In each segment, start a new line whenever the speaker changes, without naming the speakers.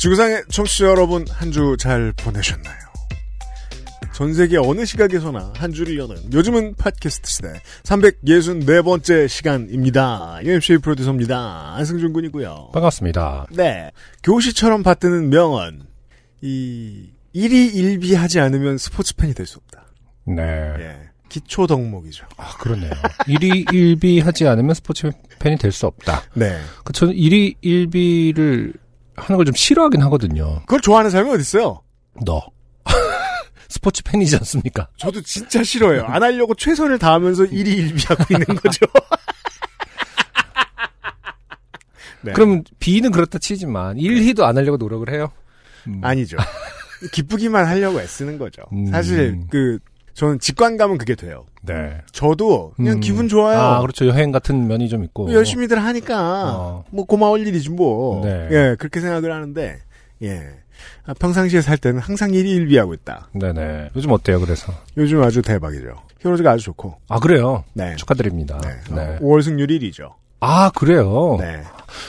지구상의 청취자 여러분 한 주 잘 보내셨나요? 전 세계 어느 시각에서나 한 주를 여는 요즘은 팟캐스트 시대 364번째 시간입니다. UMC 프로듀서입니다. 안승준 군이고요.
반갑습니다.
네. 교시처럼 받드는 명언. 이 일이 일비하지 않으면 스포츠 팬이 될 수 없다.
네.
예. 기초 덕목이죠.
아, 그렇네요. 일이 일비하지 않으면 스포츠 팬이 될 수 없다.
네.
그 저는 일이 일비를 하는 걸 좀 싫어하긴 하거든요.
그걸 좋아하는 사람이 어디 있어요?
너. 스포츠 팬이지 않습니까?
저도 진짜 싫어해요. 안 하려고 최선을 다하면서 일이 일비하고 있는 거죠. 네.
그럼 비는 그렇다 치지만 일희도 안 하려고 노력을 해요. 음.
아니죠. 기쁘기만 하려고 애쓰는 거죠.
음.
사실 그 저는 직관감은 그게 돼요.
네.
저도 그냥
음.
기분 좋아요.
아, 그렇죠. 여행 같은 면이 좀 있고.
열심히들 하니까
어.
뭐 고마울 일이지 뭐.
네.
예, 그렇게 생각을 하는데 예. 아, 평상시에 살 때는 항상 일이 일비하고 있다.
네네. 요즘 어때요, 그래서?
요즘 아주 대박이죠. 히어로즈가 아주 좋고.
아, 그래요?
네.
축하드립니다.
네.
네.
5월 승률 1위죠.
아, 그래요?
네.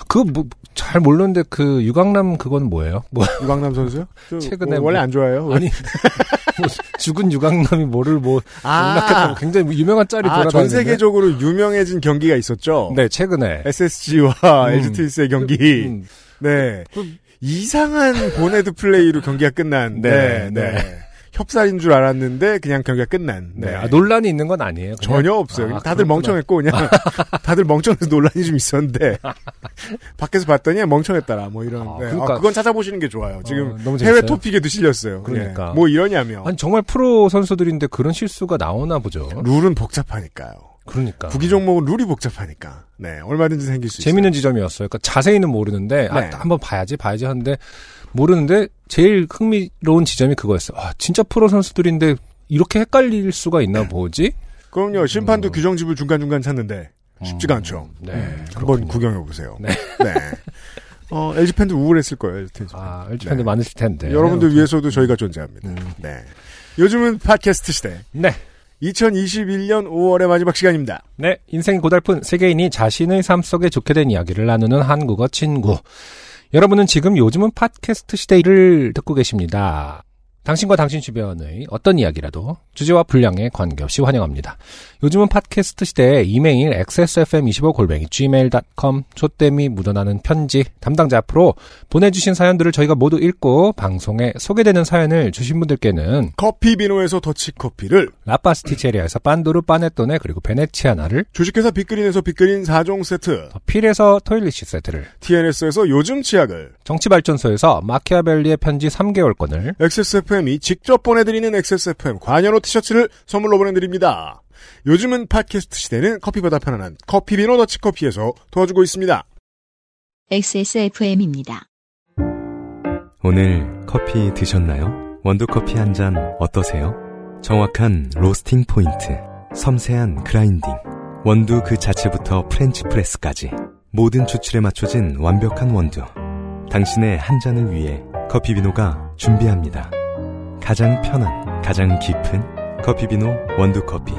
그, 뭐, 잘 모르는데 그 유강남 그건 뭐예요? 뭐,
유광남 선수요? 저
최근에
뭐 원래
뭐-
안 좋아해요.
아니, 뭐 죽은 유강남이 뭐를 뭐,
아,
굉장히 유명한 짤이
아,
돌아다니는데.
전 세계적으로 유명해진 경기가 있었죠.
네, 최근에.
SSG와
음.
LG 트윈스의 경기.
음,
네.
그-
이상한 보네드 플레이로 경기가 끝난.
네,
네, 네. 협살인 줄 알았는데 그냥 경기가 끝난.
네.
네.
아, 논란이 있는 건 아니에요. 그냥?
전혀 없어요.
아,
다들
그렇구나.
멍청했고 그냥 다들 멍청해서 논란이 좀 있었는데 밖에서 봤더니 멍청했더라 뭐 이런.
아,
네.
그러니까-
아, 그건 찾아보시는 게 좋아요. 지금
어, 너무
해외. 토픽에도 실렸어요.
그러니까.
네. 뭐 이러냐며.
아니, 정말 프로 선수들인데 그런 실수가 나오나 보죠.
룰은 복잡하니까요.
그러니까.
구기 종목은 룰이 복잡하니까. 네, 얼마든지 생길 수 있어요.
재밌는 지점이었어요. 그러니까 자세히는 모르는데, 아,
네.
한번 봐야지, 봐야지 하는데, 모르는데, 제일 흥미로운 지점이 그거였어요. 아, 진짜 프로 선수들인데, 이렇게 헷갈릴 수가
네.
있나 보지?
그럼요. 심판도
음.
규정집을 중간중간 찾는데 쉽지가 않죠.
네.
음, 한번
그렇군요.
구경해 보세요.
네.
네. 어, LG 팬들 우울했을 거예요. LG 팬들.
아, LG 팬들
네.
많으실 텐데.
여러분들 위해서도 저희가 존재합니다.
음.
네. 요즘은 팟캐스트 시대.
네.
2021년 5월의 마지막 시간입니다.
네. 인생이 고달픈 세계인이 자신의 삶 속에 좋게 된 이야기를 나누는 한국어 친구. 여러분은 지금 요즘은 팟캐스트 시대를 듣고 계십니다. 당신과 당신 주변의 어떤 이야기라도 주제와 분량에 관계없이 환영합니다. 요즘은 팟캐스트 시대에 이메일 xsfm25골뱅이 gmail.com 조땜이 묻어나는 편지 담당자 앞으로 보내주신 사연들을 저희가 모두 읽고 방송에 소개되는 사연을 주신 분들께는
커피 비노에서 더치커피를
라파스티체리아에서 빤도르 빠네토네 그리고 베네치아나를
주식회사 빅그린에서 빅그린 4종 세트
필에서 토일리시 세트를
TNS에서 요즘 치약을
정치발전소에서 마키아벨리의 편지 3개월권을
XSFM 이 직접 보내드리는 XSFM 관여로 티셔츠를 선물로 보내드립니다. 요즘은 팟캐스트 시대는 커피보다 편안한 커피 비노 더치커피에서 도와주고 있습니다.
XSFM입니다.
오늘 커피 드셨나요? 원두커피 한 잔 어떠세요? 정확한 roasting point, 섬세한 grinding, 원두 그 자체부터 French press까지 모든 추출에 맞춰진 완벽한 원두. 당신의 한 잔을 위해 커피비노가 준비합니다. 가장 편한, 가장 깊은 커피비노 원두커피.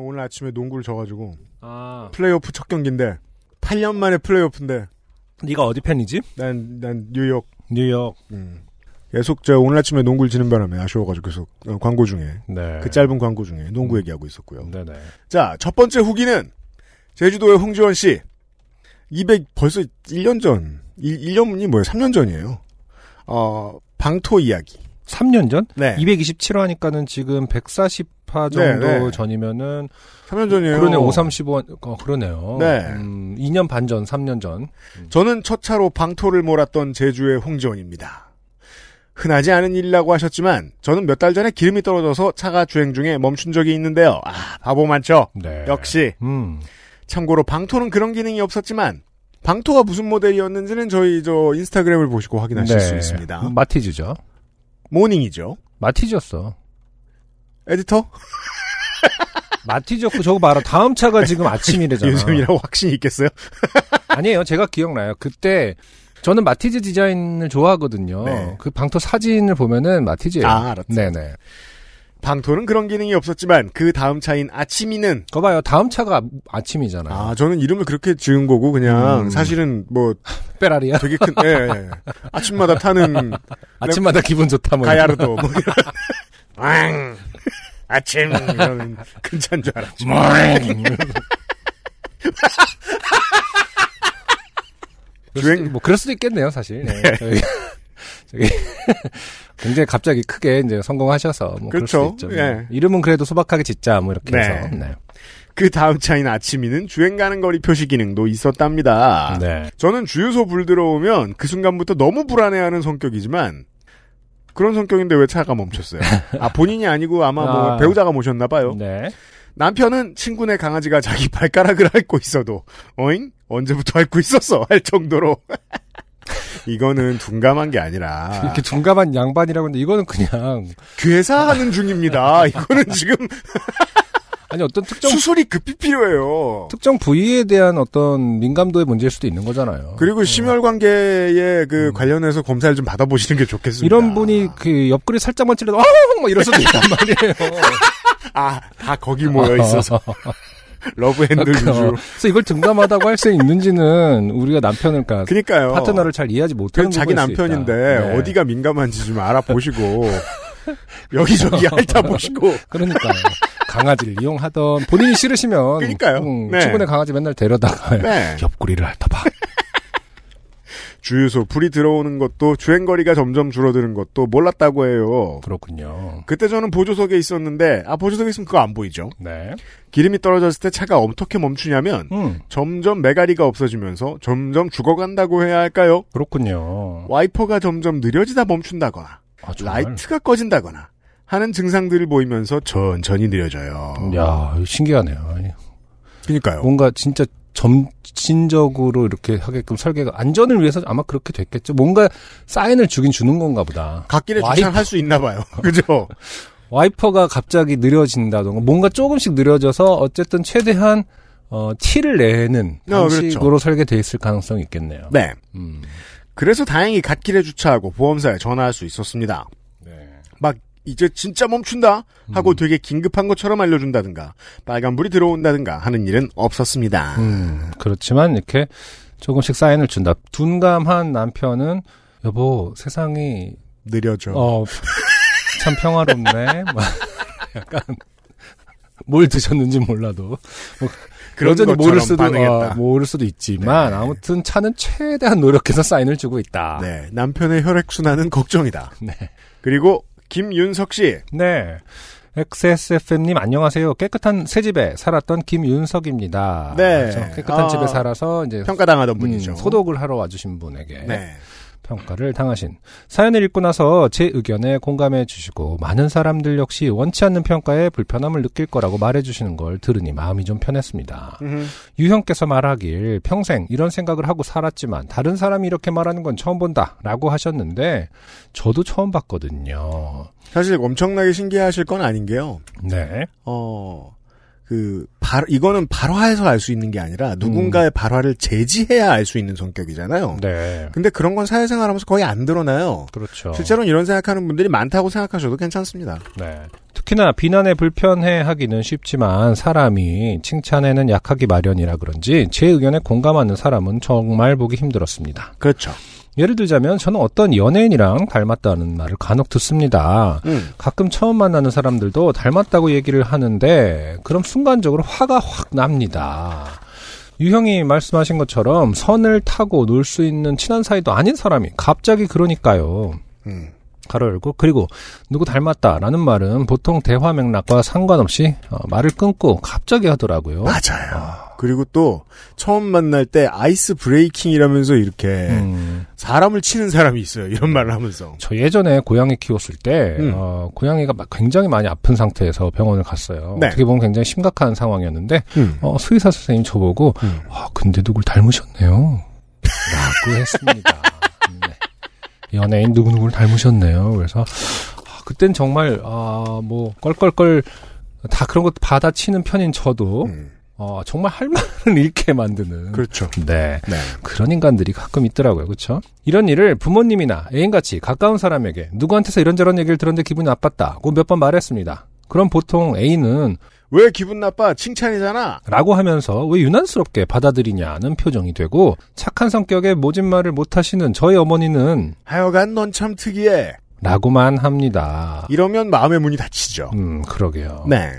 오늘 아침에 농구를 져가지고
아
플레이오프 첫 경기인데 8년 만에 플레이오프인데
네가 어디 팬이지?
난, 난 뉴욕
뉴욕
음. 계속 저 오늘 아침에 농구를 지는 바람에 아쉬워가지고 계속 어, 광고 중에
네.
그 짧은 광고 중에 농구 얘기하고 있었고요.
네네
자, 첫 번째 후기는 제주도의 홍지원 씨. 200 벌써 1년 전, 1, 년이 뭐예요? 3년 전이에요. 어, 방토 이야기.
3년 전?
네.
227화 하니까는 지금 140화 정도
네, 네.
전이면은
3년 전이에요.
그러네 535 어, 그러네요.
네.
음, 2년 반 전, 3년 전.
저는 첫 차로 방토를 몰았던 제주의 홍지원입니다. 흔하지 않은 일이라고 하셨지만 저는 몇 달 전에 기름이 떨어져서 차가 주행 중에 멈춘 적이 있는데요. 아, 바보 많죠?
네.
역시
음.
참고로 방토는 그런 기능이 없었지만 방토가 무슨 모델이었는지는 저희 저 인스타그램을 보시고 확인하실
네.
수 있습니다.
마티즈죠.
모닝이죠.
마티즈였어.
에디터?
마티즈였고 저거 봐라. 다음 차가 지금 아침이래잖아.
요즘이라고 확신이 있겠어요?
아니에요. 제가 기억나요. 그때 저는 마티즈 디자인을 좋아하거든요.
네.
그 방토 사진을 보면은 마티즈예요.
아, 알았죠.
네네.
방토는 그런 기능이 없었지만 그 다음 차인 아치미는
거 봐요. 다음 차가 아침이잖아요.
아 저는 이름을 그렇게 지은 거고 그냥
음.
사실은 뭐
페라리야.
되게 큰 예, 예. 아침마다 타는
아침마다 기분 좋다 뭐.
가야르도 뭐 이런 왕 아침 이런 큰 차인 줄 알았죠. 주행-
뭐 그럴 수도 있겠네요, 사실. 네. 저기, 저기 굉장히 갑자기 크게 이제 성공하셔서 뭐 그럴
그렇죠.
수도 있죠.
예.
이름은 그래도 소박하게 짓자 뭐 이렇게
네.
해서. 네.
그 다음 차인 아치미는 주행 가는 거리 표시 기능도 있었답니다.
네.
저는 주유소 불 들어오면 그 순간부터 너무 불안해하는 성격이지만 그런 성격인데 왜 차가 멈췄어요? 아 본인이 아니고 아마 뭐
아.
배우자가 모셨나 봐요.
네.
남편은 친구네 강아지가 자기 발가락을 핥고 있어도 어잉 언제부터 핥고 있었어 할 정도로 이거는 둔감한 게 아니라
이렇게 둔감한 양반이라고 하는데 이거는 그냥
괴사하는 중입니다. 이거는 지금
아니 어떤 특정
수술이 급히 필요해요.
특정 부위에 대한 어떤 민감도의 문제일 수도 있는 거잖아요.
그리고 심혈관계에 그 관련해서 검사를 좀 받아보시는 게 좋겠습니다.
이런 분이 그 옆구리 살짝만 찔러도 아막 이럴 수도 있단 말이에요.
아, 다 거기 모여 있어서. love handle
그러니까.
위주로.
그래서 이걸 둔감하다고 할 수 있는지는 우리가 남편을 그러니까
그니까요.
파트너를 잘 이해하지 못하는
그 자기. 남편인데
네.
어디가 민감한지 좀 알아보시고 여기저기 핥아보시고
그러니까요. 강아지를 이용하던 본인이 싫으시면
그러니까요.
음,
네.
친구네 강아지 맨날 데려다가
네.
옆구리를 핥아봐.
주유소 불이 들어오는 것도 주행거리가 점점 줄어드는 것도 몰랐다고 해요.
그렇군요.
그때 저는 보조석에 있었는데 아 보조석에 있으면 그거 안 보이죠.
네.
기름이 떨어졌을 때 차가 어떻게 멈추냐면
음,
점점 메가리가 없어지면서 점점 죽어간다고 해야 할까요?
그렇군요.
와이퍼가 점점 느려지다 멈춘다거나
아.
라이트가 꺼진다거나 하는 증상들을 보이면서 천천히 느려져요.
야, 신기하네요.
그러니까요.
뭔가 진짜 점진적으로 이렇게 하게끔 설계가 안전을 위해서 아마 그렇게 됐겠죠. 뭔가 사인을 주긴 주는 건가 보다.
갓길에. 주차할 수 있나 봐요. 그죠?
와이퍼가 갑자기 느려진다던가 뭔가 조금씩 느려져서 어쨌든 최대한 어, 티를 내는
어,
방식으로
그렇죠.
설계돼 있을 가능성이 있겠네요.
네.
음.
그래서 다행히 갓길에 주차하고 보험사에 전화할 수 있었습니다. 이제 진짜 멈춘다 하고 되게 긴급한 것처럼 알려준다든가 빨간불이 들어온다든가 하는 일은 없었습니다.
음, 그렇지만 이렇게 조금씩 사인을 준다. 둔감한 남편은 여보 세상이
느려져.
어, 참 평화롭네. 막 약간 뭘 드셨는지 몰라도 뭐
그런
여전히 모를 수도. 어, 모를 수도 있지만
네.
아무튼 차는 최대한 노력해서 사인을 주고 있다.
네, 남편의 혈액 순환은 걱정이다.
네.
그리고 김윤석 씨.
네. XSFM님 안녕하세요. 깨끗한 새 집에 살았던 김윤석입니다.
네.
저 깨끗한
아,
집에 살아서 이제
평가당하던 분이죠.
음, 소독을 하러 와주신 분에게
네.
평가를 당하신 사연을 읽고 나서 제 의견에 공감해 주시고 많은 사람들 역시 원치 않는 평가에 불편함을 느낄 거라고 말해 주시는 걸 들으니 마음이 좀 편했습니다.
음흠.
유형께서 말하길 평생 이런 생각을 하고 살았지만 다른 사람이 이렇게 말하는 건 처음 본다라고 하셨는데 저도 처음 봤거든요.
사실 엄청나게 신기하실 건 아닌 게요.
네.
어, 그, 발, 이거는 발화해서 알 수 있는 게 아니라
음.
누군가의 발화를 제지해야 알 수 있는 성격이잖아요.
네.
근데 그런 건 사회생활 하면서 거의 안 드러나요.
그렇죠.
실제로는 이런 생각하는 분들이 많다고 생각하셔도 괜찮습니다.
네. 특히나 비난에 불편해 하기는 쉽지만 사람이 칭찬에는 약하기 마련이라 그런지 제 의견에 공감하는 사람은 정말 보기 힘들었습니다.
그렇죠.
예를 들자면 저는 어떤 연예인이랑 닮았다는 말을 간혹 듣습니다.
음.
가끔 처음 만나는 사람들도 닮았다고 얘기를 하는데 그럼 순간적으로 화가 확 납니다. 유형이 말씀하신 것처럼 선을 타고 놀 수 있는 친한 사이도 아닌 사람이 갑자기 그러니까요.
음.
가로 열고 그리고 누구 닮았다라는 말은 보통 대화 맥락과 상관없이 어, 말을 끊고 갑자기 하더라고요.
맞아요. 그리고 또 처음 만날 때 아이스 브레이킹이라면서 이렇게
음,
사람을 치는 사람이 있어요. 이런 말을 하면서.
저 예전에 고양이 키웠을 때
음.
어, 고양이가 막 굉장히 많이 아픈 상태에서 병원을 갔어요.
네.
어떻게 보면 굉장히 심각한 상황이었는데
음.
어, 수의사 선생님 저보고
음.
아 근데 누굴 닮으셨네요. 있고 했습니다. 네. 연예인 누구누구를 닮으셨네요. 그래서 아, 그땐 정말 아, 뭐 껄껄껄 다 그런 것 받아치는 편인 저도
음,
어, 정말 할 말을 잃게 만드는
그렇죠.
네.
네.
그런 인간들이 가끔 있더라고요. 그렇죠? 이런 일을 부모님이나 애인같이 가까운 사람에게 누구한테서 이런저런 얘기를 들었는데 기분이 나빴다고 몇 번 말했습니다. 그럼 보통 애인은
왜 기분 나빠? 칭찬이잖아.
라고 하면서 왜 유난스럽게 받아들이냐는 표정이 되고 착한 성격에 모진 말을 못 하시는 저희 어머니는
하여간 넌 참 특이해.
라고만 합니다.
이러면 마음의 문이 닫히죠.
음, 그러게요.
네.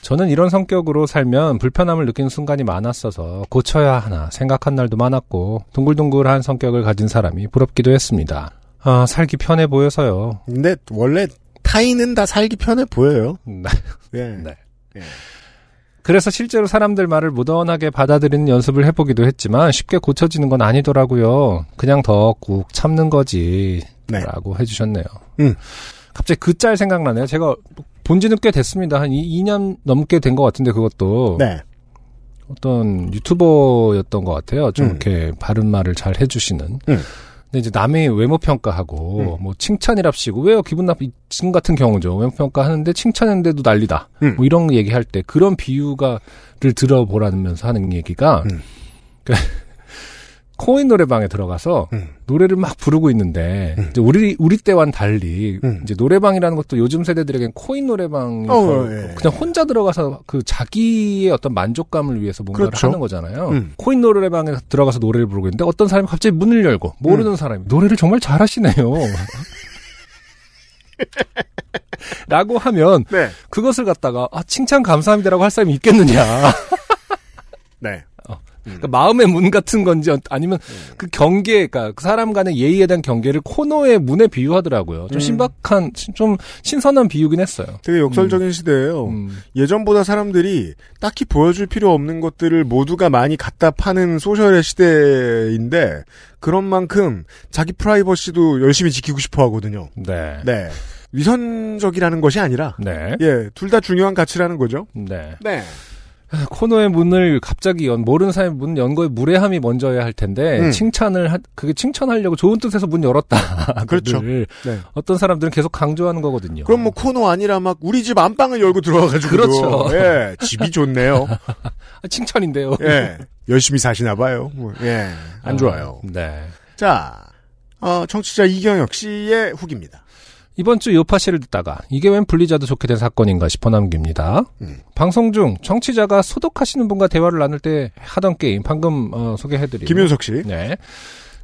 저는 이런 성격으로 살면 불편함을 느끼는 순간이 많았어서 고쳐야 하나 생각한 날도 많았고 둥글둥글한 성격을 가진 사람이 부럽기도 했습니다. 아, 살기 편해 보여서요.
근데 원래 타인은 다 살기 편해 보여요.
네.
예.
네.
예.
그래서 실제로 사람들 말을 무던하게 받아들이는 연습을 해보기도 했지만 쉽게 고쳐지는 건 아니더라고요. 그냥 더 꾹 참는 거지.
네.
라고 해주셨네요.
음.
갑자기 그 짤 생각나네요. 제가 본 지는 꽤 됐습니다. 한 2, 년 넘게 된 것 같은데 그것도
네.
어떤 유튜버였던 것 같아요. 좀
음.
이렇게 바른 말을 잘 해주시는.
음.
근데 이제 남의 외모 평가하고 뭐 칭찬이랍시고 왜요 기분 나쁘 지금 같은 경우죠 외모 평가하는데 칭찬했는데도 난리다.
음.
뭐 이런 얘기할 때 그런 비유가를 들어보라면서 하는 얘기가
음.
그 코인 노래방에 들어가서
음.
노래를 막 부르고 있는데
음.
우리 우리 때와는 달리
음.
이제 노래방이라는 것도 요즘 세대들에겐 코인 노래방이
어,
더
예.
그냥 혼자 들어가서 그 자기의 어떤 만족감을 위해서 뭔가를
그렇죠.
하는 거잖아요.
음.
코인 노래방에 들어가서 노래를 부르고 있는데 어떤 사람이 갑자기 문을 열고 모르는
음.
사람이 노래를 정말 잘하시네요. 라고 하면
네.
그것을 갖다가 아 칭찬 감사합니다라고 할 사람이 있겠느냐.
네.
그러니까 마음의 문 같은 건지 어- 아니면 그 경계, 그러니까 그 사람 간의 예의에 대한 경계를 코너의 문에 비유하더라고요. 좀
음.
신박한, 신- 좀 신선한 비유긴 했어요.
되게 역설적인 시대예요.
음,
예전보다 사람들이 딱히 보여줄 필요 없는 것들을 모두가 많이 갖다 파는 소셜의 시대인데 그런 만큼 자기 프라이버시도 열심히 지키고 싶어 하거든요.
네.
네. 위선적이라는 것이 아니라
네.
예, 둘 다 중요한 가치라는 거죠.
네.
네.
코너의 문을 갑자기 연, 모르는 사람이 문 연 거에 무례함이 먼저야 할 텐데,
음.
칭찬을, 하, 그게 칭찬하려고 좋은 뜻에서 문 열었다.
그렇죠.
를
네.
어떤 사람들은 계속 강조하는 거거든요.
그럼 뭐 코너 아니라 막 우리 집 안방을 열고 들어와가지고
그렇죠.
예, 집이 좋네요.
아, 칭찬인데요.
예, 열심히 사시나 봐요. 뭐, 예, 안
어,
좋아요.
네.
자, 어, 청취자 이경혁 씨의 후기입니다.
이번 주 요파시를 듣다가 이게 웬 블리자드 좋게 된 사건인가 싶어 남깁니다.
음.
방송 중 청취자가 소독하시는 분과 대화를 나눌 때 하던 게임 방금 어, 소개해드린
김윤석 씨.
네.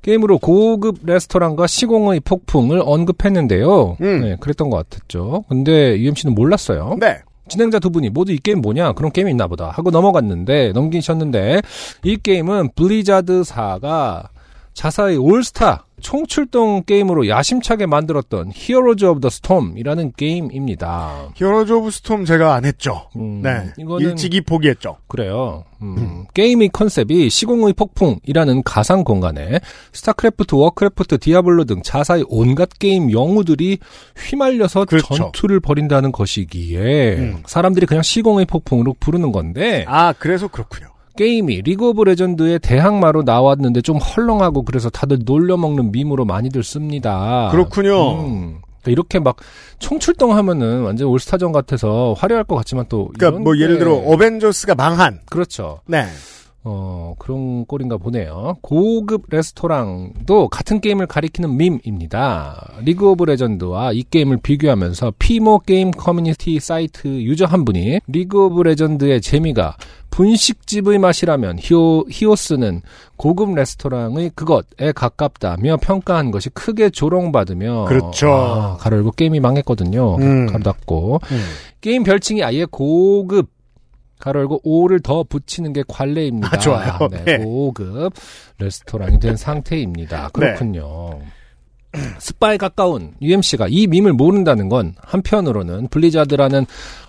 게임으로 고급 레스토랑과 시공의 폭풍을 언급했는데요.
음.
네, 그랬던 것 같았죠. 근데 UMC는 몰랐어요.
네.
진행자 두 분이 모두 이 게임 뭐냐 그런 게임이 있나 보다 하고 넘어갔는데 넘기셨는데 이 게임은 블리자드사가 자사의 올스타 총출동 게임으로 야심차게 만들었던 히어로즈 오브 더 스톰이라는 게임입니다.
히어로즈 오브 스톰 제가 안 했죠.
음,
네.
이거는
일찍이 포기했죠.
그래요. 음, 게임의 컨셉이 시공의 폭풍이라는 가상 공간에 스타크래프트, 워크래프트, 디아블로 등 자사의 온갖 게임 영웅들이 휘말려서
그렇죠.
전투를 벌인다는 것이기에
음.
사람들이 그냥 시공의 폭풍으로 부르는 건데
아, 그래서 그렇군요.
게임이 리그 오브 레전드의 대항마로 나왔는데 좀 헐렁하고 그래서 다들 놀려먹는 밈으로 많이들 씁니다.
그렇군요.
음. 그러니까 이렇게 막 총출동 하면은 완전 올스타전 같아서 화려할 것 같지만 또
그러니까 뭐 예를
게-
들어 어벤져스가 망한.
그렇죠.
네.
어, 그런 꼴인가 보네요. 고급 레스토랑도 같은 게임을 가리키는 밈입니다. 리그 오브 레전드와 이 게임을 비교하면서 피모 게임 커뮤니티 사이트 유저 한 분이 리그 오브 레전드의 재미가 분식집의 맛이라면 히오, 히오스는 고급 레스토랑의 그것에 가깝다며 평가한 것이 크게 조롱받으며
그렇죠.
아, 가로 열고 게임이 망했거든요.
음.
가로 닫고
음.
게임 별칭이 아예 고급 가로 열고 오를 더 붙이는 게 관례입니다.
아, 좋아요.
네,
네.
고급 레스토랑이 된 상태입니다. 그렇군요. 스파에 가까운 UMC가 이 밈을 모른다는 건 한편으로는 블리자드라는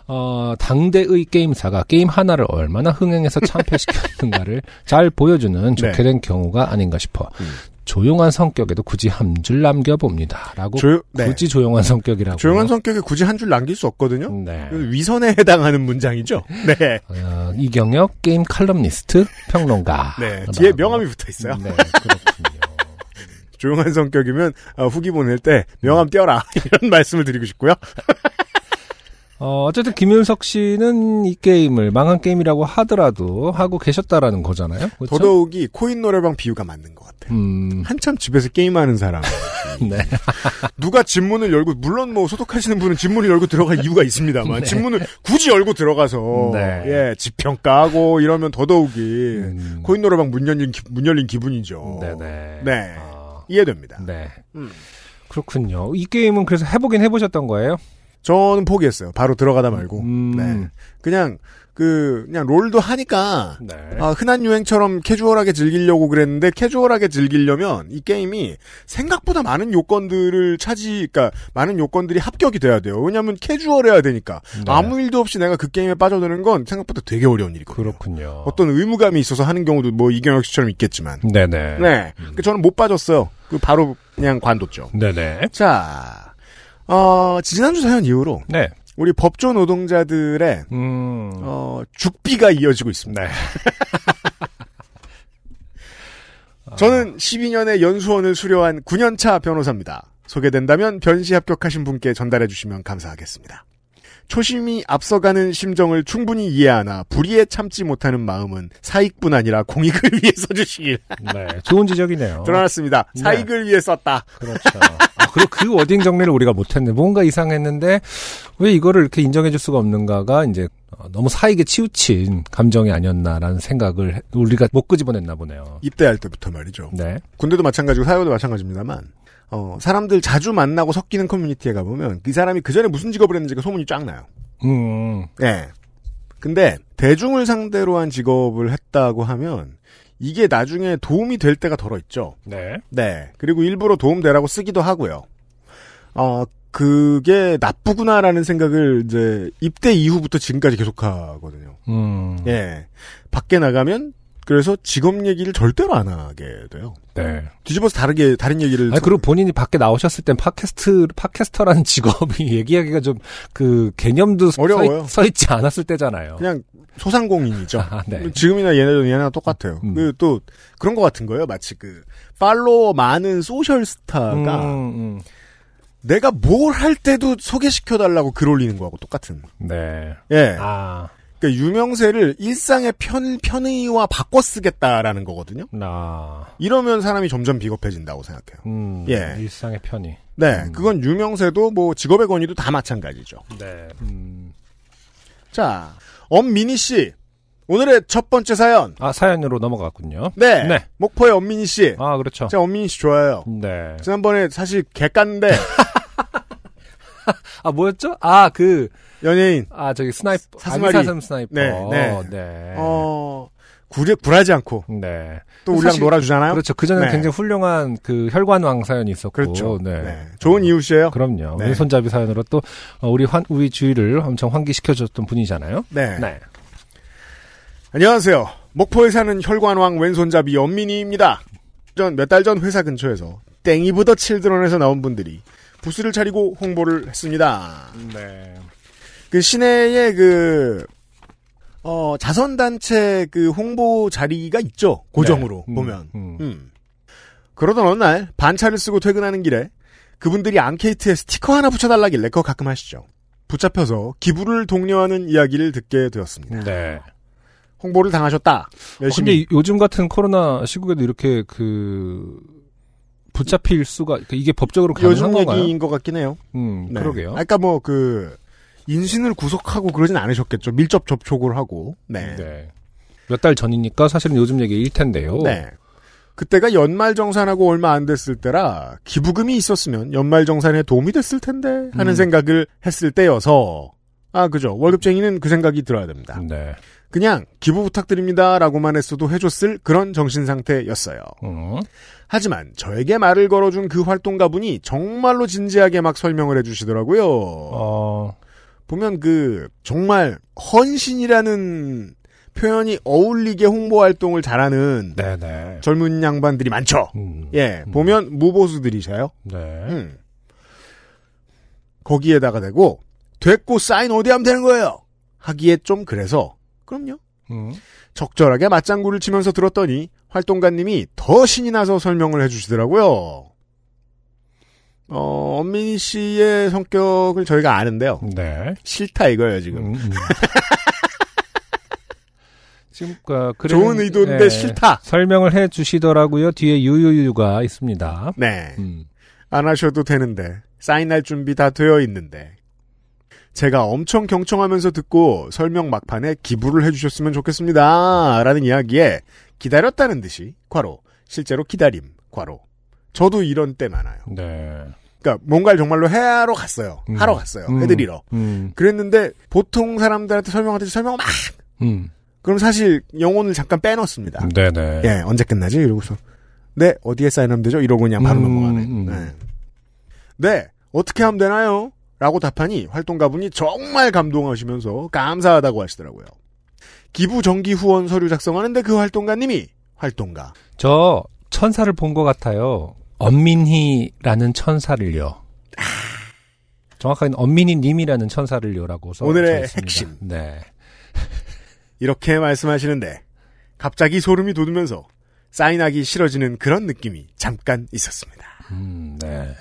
어, 당대의 게임사가 게임 하나를 얼마나 흥행해서 참패시켰는가를 잘 보여주는 좋게
네.
된 경우가 아닌가 싶어
음.
조용한 성격에도 굳이 한 줄 남겨봅니다. 라고
조용, 네.
굳이 조용한 성격이라고
조용한 성격에 굳이 한 줄 남길 수 없거든요.
네.
위선에 해당하는 문장이죠. 네.
어, 이경혁 게임 칼럼니스트 평론가.
네. 뒤에 명함이 붙어 있어요.
네, 그렇군요.
조용한 성격이면 어, 후기 보낼 때 명함 띄어라 이런 말씀을 드리고 싶고요.
어, 어쨌든 김윤석 씨는 이 게임을 망한 게임이라고 하더라도 하고 계셨다라는 거잖아요. 그렇죠?
더더욱이 코인 노래방 비유가 맞는 것 같아요.
음,
한참 집에서 게임하는 사람.
네.
누가 집문을 열고 물론 뭐 소독하시는 분은 집문을 열고 들어갈 이유가 있습니다만
네.
집문을 굳이 열고 들어가서
네.
예 집 평가하고 이러면 더더욱이
음,
코인 노래방 문 열린 기- 문 열린 기분이죠.
네네.
네.
아,
이해됩니다.
네.
음.
그렇군요. 이 게임은 그래서 해보긴 해보셨던 거예요?
저는 포기했어요. 바로 들어가다 말고.
음.
네. 그냥 그 그냥 롤도 하니까
네.
아, 흔한 유행처럼 캐주얼하게 즐기려고 그랬는데 캐주얼하게 즐기려면 이 게임이 생각보다 많은 요건들을 차지, 그러니까 많은 요건들이 합격이 돼야 돼요. 왜냐하면 캐주얼해야 되니까
네.
아무 일도 없이 내가 그 게임에 빠져드는 건 생각보다 되게 어려운 일이거든요.
그렇군요.
어떤 의무감이 있어서 하는 경우도 뭐 이경혁 씨처럼 있겠지만,
네네.
네, 그 저는 못 빠졌어요. 그 바로 그냥 관뒀죠.
네네.
자, 어, 지난주 사연 이후로
네.
우리 법조 노동자들의
음.
어, 죽비가 이어지고 있습니다.
네.
저는 12년의 연수원을 수료한 9년차 변호사입니다. 소개된다면 변시 합격하신 분께 전달해 주시면 감사하겠습니다. 초심이 앞서가는 심정을 충분히 이해하나 불의에 참지 못하는 마음은 사익뿐 아니라 공익을 위해 써주시길
네. 좋은 지적이네요.
드러났습니다.
네.
사익을 위해 썼다.
그렇죠. 아, 그리고 그 워딩 정리를 우리가 못했네. 뭔가 이상했는데 왜 이거를 이렇게 인정해줄 수가 없는가가 이제 어, 너무 사익에 치우친 감정이 아니었나라는 생각을 해- 우리가 못 끄집어냈나 보네요.
입대할 때부터 말이죠.
네.
군대도 마찬가지고 사회도 마찬가지입니다만 어, 사람들 자주 만나고 섞이는 커뮤니티에 가보면 그 사람이 그 전에 무슨 직업을 했는지가 소문이 쫙 나요.
음.
네. 근데 대중을 상대로 한 직업을 했다고 하면 이게 나중에 도움이 될 때가 덜어 있죠.
네.
네. 그리고 일부러 도움되라고 쓰기도 하고요. 어, 그게 나쁘구나라는 생각을 이제 입대 이후부터 지금까지 계속 하거든요.
음.
예. 밖에 나가면 그래서 직업 얘기를 절대로 안 하게 돼요.
네.
뒤집어서 다르게 다른 얘기를
아니, 그리고 본인이 밖에 나오셨을 땐 팟캐스트, 팟캐스터라는 직업이 얘기하기가 좀 그 개념도 서,
어려워요.
있, 서 있지 않았을 때잖아요.
그냥 소상공인이죠.
아, 네.
지금이나 얘네도 얘네나 똑같아요.
음.
그또 그런 것 같은 거예요. 마치 그 팔로워 많은 social 스타가
음, 음.
내가 뭘 할 때도 소개시켜 달라고 글 올리는 거하고 똑같은.
네.
예.
아,
그러니까 유명세를 일상의 편 편의와 바꿔 쓰겠다라는 거거든요.
나.
이러면 사람이 점점 비겁해진다고 생각해요.
음.
예.
일상의 편의.
네,
음.
그건 유명세도 뭐 직업의 권위도 다 마찬가지죠.
네. 음.
자, 엄민희 씨. 오늘의 첫 번째 사연.
아, 사연으로 넘어갔군요.
네.
네.
목포의 엄민희 씨.
아, 그렇죠.
제가 엄민희 씨 좋아해요.
네.
지난번에 사실 개 깠는데
아, 뭐였죠? 아, 그,
연예인
아, 저기 스나이퍼. 아기사슴 스나이퍼.
네, 네.
네.
어 구려 굴하지 않고
네.
또 우리랑 놀아주잖아요.
그렇죠. 그전에
네.
굉장히 훌륭한 그 혈관왕 사연이 있었고.
그렇죠.
네.
네. 좋은 이웃이에요.
그럼요.
네.
왼손잡이 사연으로 또 어, 우리 환 우리 주위를 엄청 환기시켜줬던 분이잖아요.
네.
네.
안녕하세요. 목포에 사는 혈관왕 왼손잡이 연민이입니다. 전 몇 달 전 회사 근처에서 땡이브더 칠드런에서 나온 분들이 부스를 차리고 홍보를 했습니다.
네.
그 시내에 그, 어, 자선단체 그 홍보 자리가 있죠. 고정으로
네. 음,
보면.
음.
음. 그러던 어느 날 반차를 쓰고 퇴근하는 길에 그분들이 앙케이트에 스티커 하나 붙여달라길래 그거 가끔 하시죠. 붙잡혀서 기부를 독려하는 이야기를 듣게 되었습니다.
네.
홍보를 당하셨다.
어,
열심히.
근데 이- 요즘 같은 코로나 시국에도 이렇게 그 붙잡힐 수가 그러니까 이게 법적으로 가능한
요즘
건가요?
얘기인 것 같긴 해요.
음,
네.
그러게요.
아까 뭐 그 인신을 구속하고 그러진 않으셨겠죠. 밀접 접촉을 하고. 네.
네. 몇 달 전이니까 사실은 요즘 얘기일 텐데요.
네. 그때가 연말정산하고 얼마 안 됐을 때라 기부금이 있었으면 연말정산에 도움이 됐을 텐데 하는
음.
생각을 했을 때여서 아 그죠 월급쟁이는 그 생각이 들어야 됩니다.
네.
그냥 기부 부탁드립니다라고만 했어도 해줬을 그런 정신 상태였어요.
음.
하지만 저에게 말을 걸어준 그 활동가분이 정말로 진지하게 막 설명을 해주시더라고요.
어,
보면 그 정말 헌신이라는 표현이 어울리게 홍보 활동을 잘하는
네네.
젊은 양반들이 많죠.
음.
예,
음.
보면 무보수들이셔요.
네.
음. 거기에다가 대고 됐고 사인 어디 하면 되는 거예요. 하기에 좀 그래서 그럼요.
음.
적절하게 맞장구를 치면서 들었더니 활동가님이 더 신이 나서 설명을 해주시더라고요. 어, 엄민희 씨의 성격을 저희가 아는데요.
네.
싫다 이거예요, 지금.
음, 음. 지금 그 그래-
좋은 의도인데
예,
싫다.
설명을 해 주시더라고요. 뒤에 유유유가 있습니다.
네.
음.
안 하셔도 되는데. 사인할 준비 다 되어 있는데. 제가 엄청 경청하면서 듣고 설명 막판에 기부를 해주셨으면 좋겠습니다. 라는 이야기에 기다렸다는 듯이, 과로. 실제로 기다림, 과로. 저도 이런 때 많아요.
네.
그러니까 뭔가를 정말로 하러 갔어요.
음.
하러 갔어요.
음.
해드리러.
음.
그랬는데 보통 사람들한테 설명하듯이 설명 막
음.
그럼 사실 영혼을 잠깐 빼놓습니다.
네네.
예, 언제 끝나지? 이러고서 네 어디에 사인하면 되죠? 이러고 그냥 바로
음,
넘어가네.
음.
네. 네 어떻게 하면 되나요? 라고 답하니 활동가분이 정말 감동하시면서 감사하다고 하시더라고요. 기부 정기 후원 서류 작성하는데 그 활동가님이 활동가
저 천사를 본 것 같아요. 엄민희라는 천사를요. 정확하게는 엄민희 님이라는 천사를요라고 써
오늘의
있습니다.
핵심.
네.
이렇게 말씀하시는데 갑자기 소름이 돋으면서 사인하기 싫어지는 그런 느낌이 잠깐 있었습니다.
음, 네.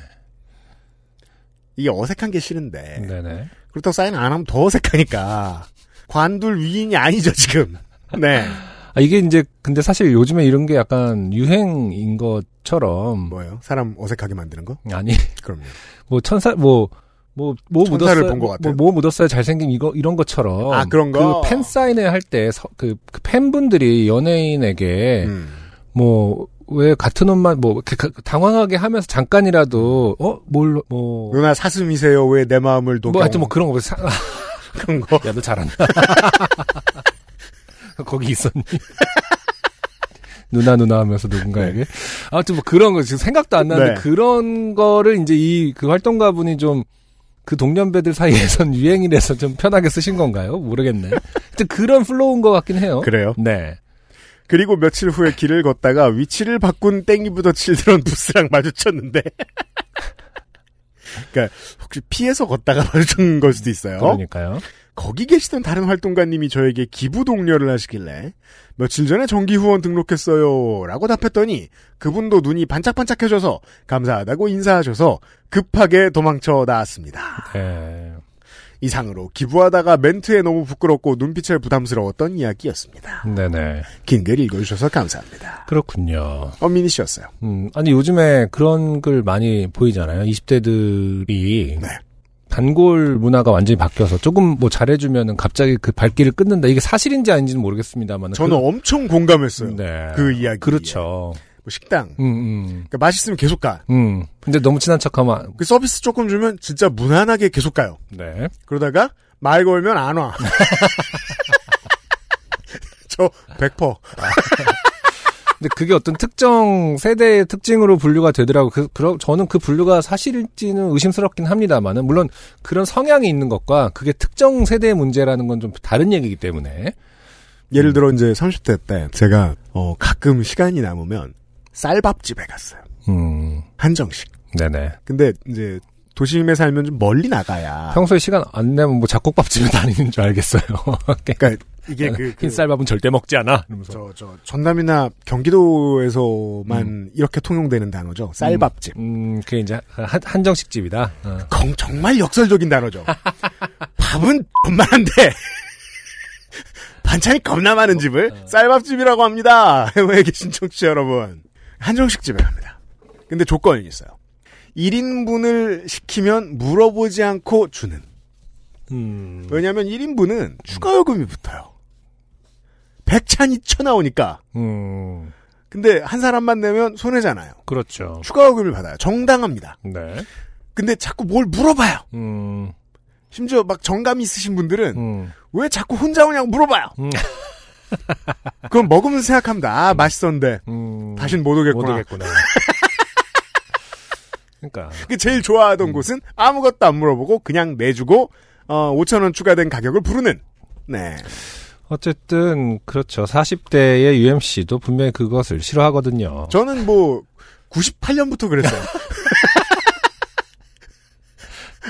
이게 어색한 게 싫은데
네네.
그렇다고 사인 안 하면 더 어색하니까 관둘 위인이 아니죠 지금. 네.
아, 이게 이제 근데 사실 요즘에 이런 게 약간 유행인 것처럼
뭐예요? 사람 어색하게 만드는 거?
아니
그럼요.
뭐 천사 뭐 뭐, 뭐 묻었어요.
본것 같아요.
뭐, 뭐 묻었어요. 잘생긴 이거, 이런 것처럼.
아, 그런 거?
그 팬 사인회 할 때, 서- 그, 그 팬분들이 연예인에게,
음.
뭐, 왜 같은 옷만, 뭐, 이렇게 당황하게 하면서 잠깐이라도, 어? 뭘, 뭐.
누나 사슴이세요? 왜 내 마음을 녹여?
뭐, 하여튼 뭐 그런 거, 사-
그런 거.
야, 너 잘한다. 거기 있었니? 누나 누나 하면서 누군가에게 아무튼 뭐 그런 거 지금 생각도 안 나는데
네.
그런 거를 이제 이 그 활동가 분이 좀 그 동년배들 사이에선 유행이라서 좀 편하게 쓰신 건가요? 모르겠네. 하여튼 그런 flow인 것 같긴 해요.
그래요.
네.
그리고 며칠 후에 길을 걷다가 위치를 바꾼 땡이브 더 칠드런 부스랑 마주쳤는데. 그러니까 혹시 피해서 걷다가 마주친 걸 수도 있어요.
그러니까요.
거기 계시던 다른 활동가님이 저에게 기부 독려를 하시길래 며칠 전에 정기 후원 등록했어요 라고 답했더니 그분도 눈이 반짝반짝해져서 감사하다고 인사하셔서 급하게 도망쳐 나왔습니다.
네.
이상으로 기부하다가 멘트에 너무 부끄럽고 눈빛에 부담스러웠던 이야기였습니다.
네네.
긴 글 읽어주셔서 감사합니다.
그렇군요.
엄민희 씨였어요.
음, 아니 요즘에 그런 글 많이 보이잖아요. 20대들이
네.
단골 문화가 완전히 바뀌어서 조금 뭐 잘해주면은 갑자기 그 발길을 끊는다. 이게 사실인지 아닌지는 모르겠습니다만.
저는 엄청 공감했어요.
네.
그 이야기.
그렇죠.
뭐 식당.
음, 음,
그러니까 맛있으면 계속 가.
음. 근데 너무 친한 척하면
그 서비스 조금 주면 진짜 무난하게 계속 가요.
네.
그러다가 말 걸면 안 와. 저 100%.
근데 그게 어떤 특정 세대의 특징으로 분류가 되더라고. 그, 그러, 저는 그 분류가 사실일지는 의심스럽긴 합니다만은 물론 그런 성향이 있는 것과 그게 특정 세대의 문제라는 건 좀 다른 얘기이기 때문에.
예를 들어 이제 30대 때 제가 어 가끔 시간이 남으면 쌀밥집에 갔어요.
음,
한정식.
네네.
근데 이제 도심에 살면 좀 멀리 나가야.
평소에 시간 안 내면 뭐 잡곡밥집에 다니는 줄 알겠어요.
그러니까 이게 그, 그
흰쌀밥은 절대 먹지 않아. 이러면서.
저, 저, 전남이나 경기도에서만 이렇게 통용되는 단어죠. 쌀밥집.
음, 그게 이제 한, 한정식 집이다. 어.
정- 정말 역설적인 단어죠. 밥은 겁만한데 반찬이 겁나 많은 집을 쌀밥집이라고 합니다. 해외에 계신 청취자 여러분. 한정식 집에 갑니다. 근데 조건이 있어요. 1인분을 시키면 물어보지 않고 주는.
음,
왜냐하면 1인분은 추가 요금이 붙어요. 100찬이 쳐나오니까.
음,
근데 한 사람만 내면 손해잖아요.
그렇죠.
추가 요금을 받아요. 정당합니다.
네.
근데 자꾸 뭘 물어봐요.
음,
심지어 막 정감이 있으신 분들은
음,
왜 자꾸 혼자 오냐고 물어봐요.
음.
그럼 먹으면서 생각합니다. 아, 맛있었는데.
음.
다신 못 오겠구나.
못 오겠구나. 그러니까.
그 제일 좋아하던
음.
곳은 아무것도 안 물어보고 그냥 내주고, 어, 5천 원 추가된 가격을 부르는. 네.
어쨌든 그렇죠. 40대의 UMC도 분명히 그것을 싫어하거든요.
저는 뭐, 98년부터 그랬어요.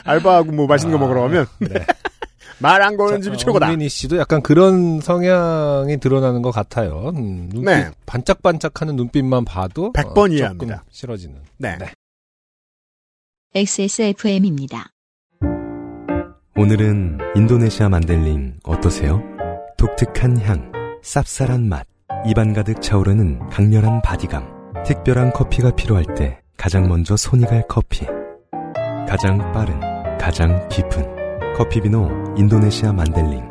알바하고 뭐 맛있는 거 먹으러 가면
네.
말안 거는 집이 최고다.
민희 씨도 약간 그런 성향이 드러나는 것 같아요. 음, 눈빛
네.
반짝반짝하는 눈빛만 봐도
100번
어,
이해합니다.
조금 싫어지는.
네.
네.
XSFM입니다.
오늘은 인도네시아 만델링 어떠세요? 독특한 향, 쌉쌀한 맛, 입안 가득 차오르는 강렬한 바디감. 특별한 커피가 필요할 때 가장 먼저 손이 갈 커피. 가장 빠른, 가장 깊은 커피비노 인도네시아 만델링.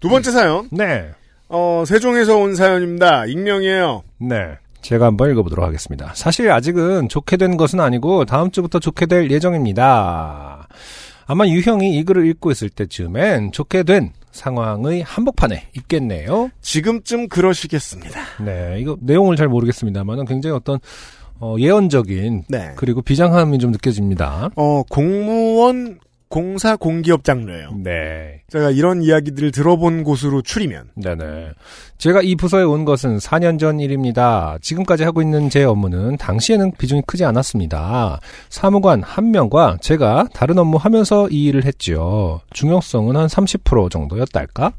두 번째 사연.
네.
어, 세종에서 온 사연입니다. 익명이에요.
네. 제가 한번 읽어보도록 하겠습니다. 사실 아직은 좋게 된 것은 아니고 다음 주부터 좋게 될 예정입니다. 아마 유형이 이 글을 읽고 있을 때쯤엔 좋게 된 상황의 한복판에 있겠네요.
지금쯤 그러시겠습니다.
네, 이거 내용을 잘 모르겠습니다만 굉장히 어떤 어, 예언적인
네.
그리고 비장함이 좀 느껴집니다.
어, 공무원 공사 공기업 장르예요.
네.
제가 이런 이야기들을 들어본 곳으로 추리면
네네. 제가 이 부서에 온 것은 4년 전 일입니다. 지금까지 하고 있는 제 업무는 당시에는 비중이 크지 않았습니다. 사무관 한 명과 제가 다른 업무 하면서 이 일을 했지요. 중요성은 한 30% 정도였달까?